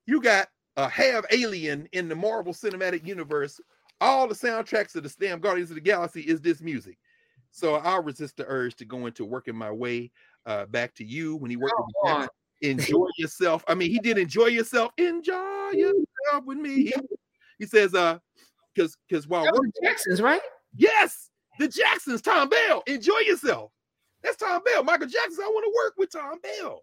You got a half alien in the Marvel Cinematic Universe. All the soundtracks of the damn Guardians of the Galaxy is this music. So I'll resist the urge to go into working my way uh, back to you when he worked Come with on. enjoy yourself. I mean, he did enjoy yourself. Enjoy yourself with me. He, he says, uh, because because while That was working, the Jacksons, right? yes, the Jacksons, Thom Bell, enjoy yourself. That's Thom Bell. Michael Jackson, I want to work with Thom Bell.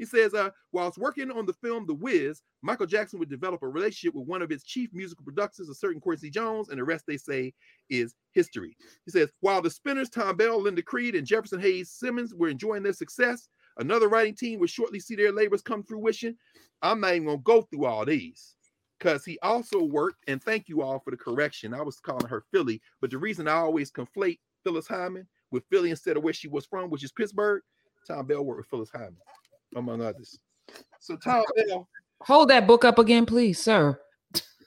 He says, uh, whilst working on the film The Wiz, Michael Jackson would develop a relationship with one of its chief musical producers, a certain Quincy Jones, and the rest they say is history. He says, while the Spinners, Thom Bell, Linda Creed, and Jefferson Hawes Simmons were enjoying their success, another writing team would shortly see their labors come fruition. I'm not even gonna go through all these because he also worked, and thank you all for the correction. I was calling her Philly, but the reason I always conflate Phyllis Hyman with Philly instead of where she was from, which is Pittsburgh, Thom Bell worked with Phyllis Hyman, among others. So Thom Bell, Hold that book up again, please, sir.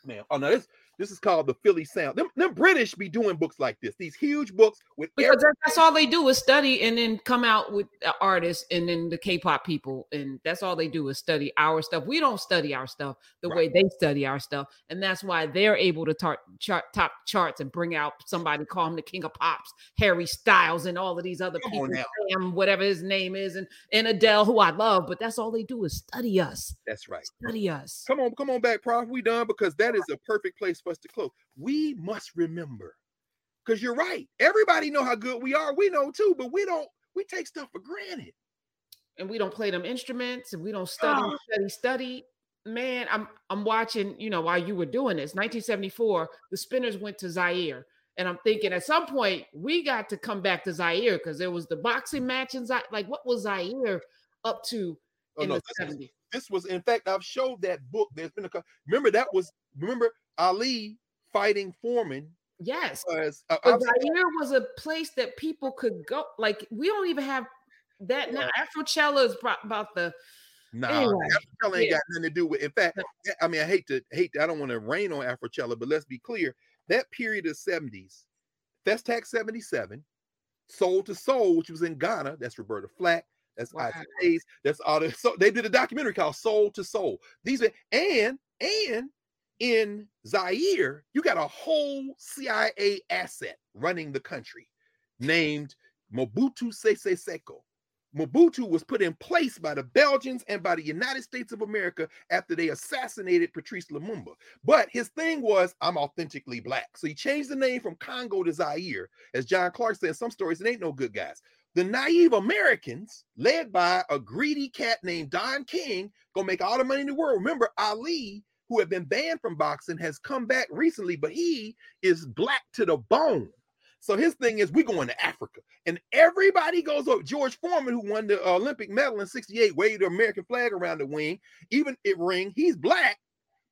man. Oh no, this this is called the Philly Sound. Them, them British be doing books like this, these huge books with Because that- that's all they do is study and then come out with the artists and then the K-pop people, and that's all they do is study our stuff. We don't study our stuff the way they study our stuff, and that's why they're able to tar- chart top charts and bring out somebody call him the king of pops, Harry Styles, and all of these other Come people. Sam, whatever his name is, and and Adele, who I love, but that's all they do is study us, That's right. study us. Come on, come on back, Prof. We done because that is a perfect place for us to close. We must remember, because you're right. Everybody know how good we are. We know too, but we don't. We take stuff for granted. and we don't play them instruments and we don't study, Ah. study, study. Man, I'm I'm watching, you know, while you were doing this, 1974, the spinners went to Zaire. And I'm thinking at some point we got to come back to Zaire because there was the boxing match in Zaire. Like, what was Zaire up to Oh in no, the this was, 70s? this was in fact I've showed that book. There's been a remember that was remember Ali fighting Foreman Yes. was uh, But Zaire was a place that people could go. Like, we don't even have that now. Afrochella is about the Nah, Anyway, Afrochella ain't yeah. got nothing to do with. In fact, I mean, I hate to hate. I don't want to rain on Afrochella, but let's be clear. That period of seventies, Festac seventy seven, Soul to Soul, which was in Ghana. That's Roberta Flack. That's Wow. Isaac Hayes. That's all. The, so they did a documentary called Soul to Soul. These are and and in Zaire, you got a whole CIA asset running the country, named Mobutu Sese Seko. Mobutu was put in place by the Belgians and by the United States of America after they assassinated Patrice Lumumba. But his thing was, I'm authentically black. So he changed the name from Congo to Zaire. As John Clarke said in some stories, it ain't no good guys. The naive Americans, led by a greedy cat named Don King, gonna make all the money in the world. Remember, Ali, who had been banned from boxing, has come back recently, but he is black to the bone. So his thing is, we going to Africa, and everybody goes up. George Foreman, who won the Olympic medal in '68, waved the American flag around the wing, even it ring. He's black,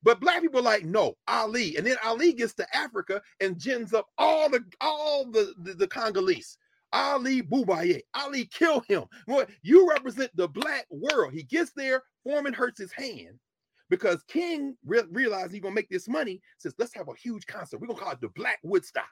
but black people are like, no, Ali. And then Ali gets to Africa and gins up all the all the the, the Congolese. Ali Bomaye. Ali kill him. You represent the black world. He gets there, Foreman hurts his hand because King re- realized he's gonna make this money. Says, let's have a huge concert. We're gonna call it the Black Woodstock.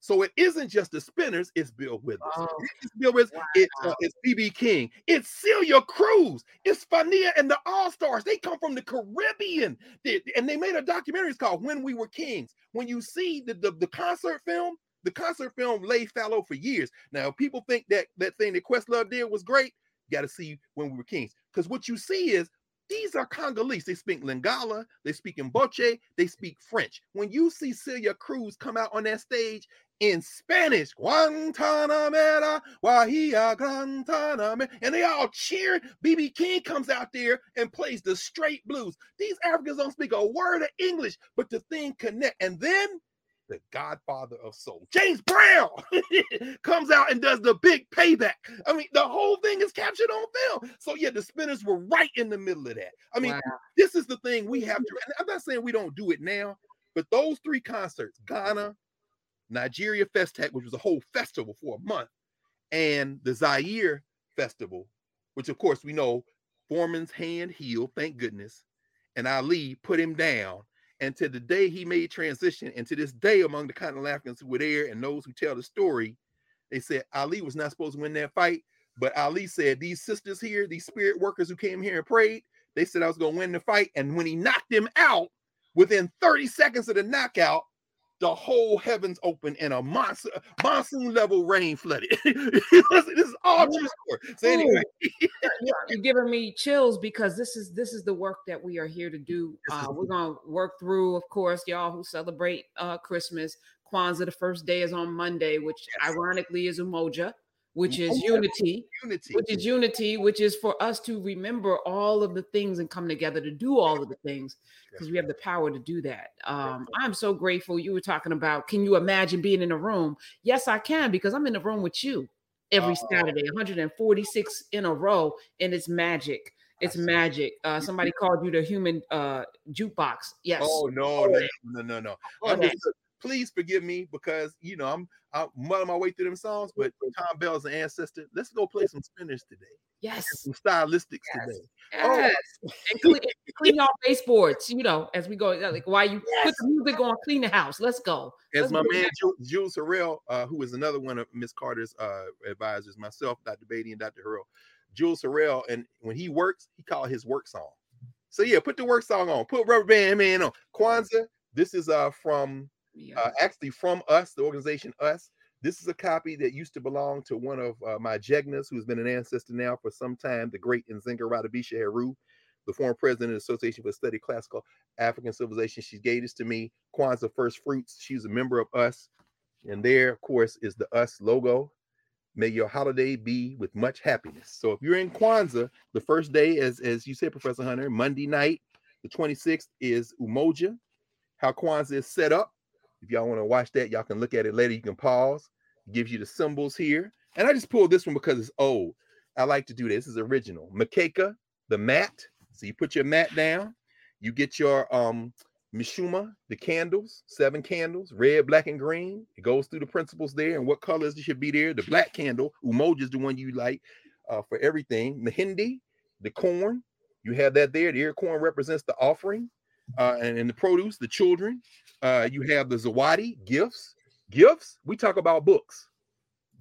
So it isn't just the Spinners, it's Bill Withers. Oh, It's Bill Withers, it's, uh, it's BB King, it's Celia Cruz, it's Fania and the All Stars. They come from the Caribbean, They- and they made a documentary. It's called When We Were Kings. When you see the, the, the concert film, the concert film lay fallow for years. Now, people think that that thing that Questlove did was great. You got to see When We Were Kings, because what you see is these are Congolese. They speak Lingala, they speak Mboche, they speak French. When you see Celia Cruz come out on that stage in Spanish, Guantanamera, Guajira Guantanamera, and they all cheer. BB King comes out there and plays the straight blues. These Africans don't speak a word of English, but the thing connect. And then the godfather of soul, James Brown, comes out and does the big payback. I mean, the whole thing is captured on film. So, yeah, the spinners were right in the middle of that. I mean, wow. this is the thing we have to, and I'm not saying we don't do it now, but those three concerts, Ghana, Nigeria Festac, which was a whole festival for a month, and the Zaire Festival, which of course we know Foreman's hand healed, thank goodness. and Ali put him down. And to the day he made transition, and to this day, among the continental Africans who were there and those who tell the story, they said Ali was not supposed to win that fight. But Ali said, These sisters here, these spirit workers who came here and prayed, they said I was going to win the fight. And when he knocked him out, within 30 seconds of the knockout, the whole heavens open and a monsoon, monsoon level rain flooded. this is all true story. So anyway, you're giving me chills because this is this is the work that we are here to do. Uh, we're gonna work through, of course, y'all who celebrate uh, Christmas. Kwanzaa, the first day is on Monday, which yes. ironically is Umoja which is unity, unity, which is unity, which is for us to remember all of the things and come together to do all of the things because we have the power to do that. Um, I'm so grateful. You were talking about, can you imagine being in a room? Yes, I can because I'm in the room with you every uh, Saturday, 146 in a row, and it's magic. It's magic. Uh, somebody called you the human uh, jukebox. Yes. Oh no, no, no, no, no. I'm just, please forgive me because you know I'm I'm muddling my way through them songs, but Thom Bell's an ancestor. Let's go play some spinners today. Yes. Some stylistics yes. today. Yes. Oh. and clean, clean your baseboards, you know, as we go. Like why you yes. put the music on, clean the house. Let's go. As Let's my man Jules Harrell, uh, who is another one of Miss Carter's uh, advisors, myself, Dr. Beatty, and Dr. Harrell. Jules Harrell, and when he works, he call his work song. So yeah, put the work song on. Put Rubber Band Man on. Kwanzaa. This is uh from uh, actually from us, the organization Us. This is a copy that used to belong to one of uh, my Jegnas, who's been an ancestor now for some time, the great Nzinga Ratibisha Heru, the former president of the Association for Study Classical African Civilization. She gave this to me, Kwanzaa First Fruits. She's a member of Us. And there, of course, is the Us logo. May your holiday be with much happiness. So if you're in Kwanzaa, the first day, as, as you said, Professor Hunter, Monday night, the 26th is Umoja. How Kwanzaa is set up if y'all want to watch that, y'all can look at it later. You can pause. It gives you the symbols here. And I just pulled this one because it's old. I like to do this. This is original. Mkeka, the mat. So you put your mat down. You get your um Mishumaa, the candles, seven candles, red, black, and green. It goes through the principles there and what colors should be there. The black candle, Umoja is the one you like uh, for everything. Mahindi, the corn, you have that there. The ear corn represents the offering uh, and, and the produce, the children. Uh, you have the Zawadi gifts. Gifts, we talk about books.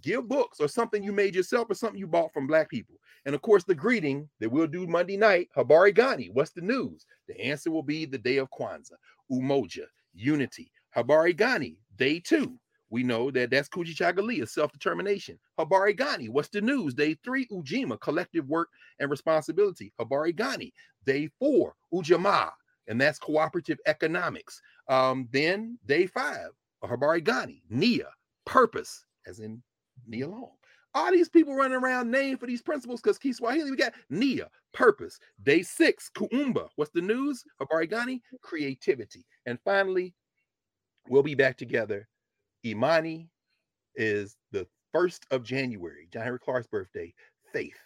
Give books or something you made yourself or something you bought from black people. And of course, the greeting that we'll do Monday night, Habari Gani. What's the news? The answer will be the day of Kwanzaa, Umoja, unity. Habari Gani, day two. We know that that's Kujichagulia, self-determination. Habari Gani, what's the news? Day three, Ujima, collective work and responsibility. Habari Gani, day four, Ujamaa, and that's cooperative economics. Um, then day five, Habari Gani, Nia, purpose, as in Nia Long. All these people running around name for these principles because Kiswahili, we got Nia, purpose. Day six, Kuumba. What's the news? Habari Gani, creativity. And finally, we'll be back together. Imani is the first of January, John Henrik Clarke's birthday. Faith,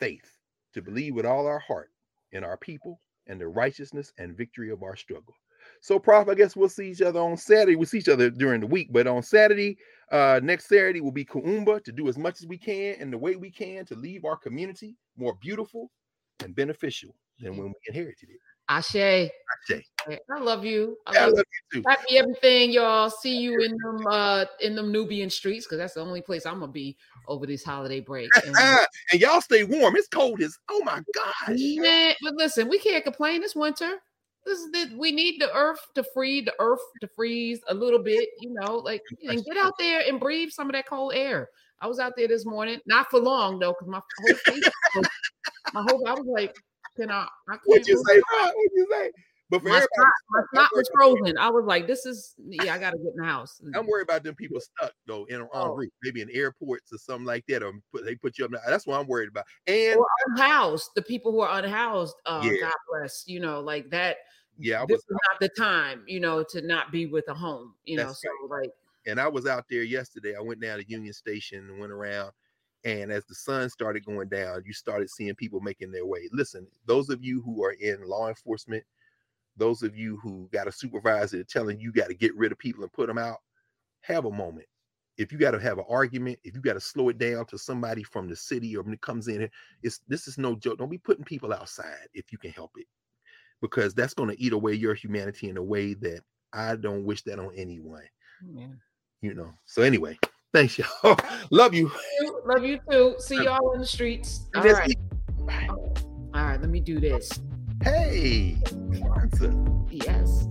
faith, to believe with all our heart in our people and the righteousness and victory of our struggle. So, Prof, I guess we'll see each other on Saturday. We'll see each other during the week, but on Saturday, uh, next Saturday will be Kuumba to do as much as we can and the way we can to leave our community more beautiful and beneficial than when we inherited it. Ashe. Ashe. I love you. I, yeah, love, I love you too. Happy everything, y'all. See you in them uh in them Nubian streets because that's the only place I'm gonna be over this holiday break. And, and y'all stay warm. It's cold as oh my gosh. Man, but listen, we can't complain. It's winter. This is the, we need the earth to free the earth to freeze a little bit, you know, like and get out there and breathe some of that cold air. I was out there this morning, not for long though, because my whole face, my whole I was like, can I? I what you say? What you say? But for my spot, my spot was frozen. I was like, "This is yeah, I gotta get in the house." I'm worried about them people stuck though in on oh. route, maybe in airports or something like that, or put, they put you up. That's what I'm worried about. And or unhoused, the people who are unhoused. Uh, yeah. God bless. You know, like that. Yeah, this is not the time. You know, to not be with a home. You know, so right. like. And I was out there yesterday. I went down to Union Station and went around. And as the sun started going down, you started seeing people making their way. Listen, those of you who are in law enforcement, those of you who got a supervisor telling you got to get rid of people and put them out, have a moment. If you got to have an argument, if you got to slow it down to somebody from the city or when it comes in, it's this is no joke. Don't be putting people outside if you can help it. because that's going to eat away your humanity in a way that I don't wish that on anyone. Yeah. You know. So anyway, thanks y'all. Love you. Love you too. See y'all in the streets. All Next right. week. All right, let me do this. Hey. Kwanzaa. Yes.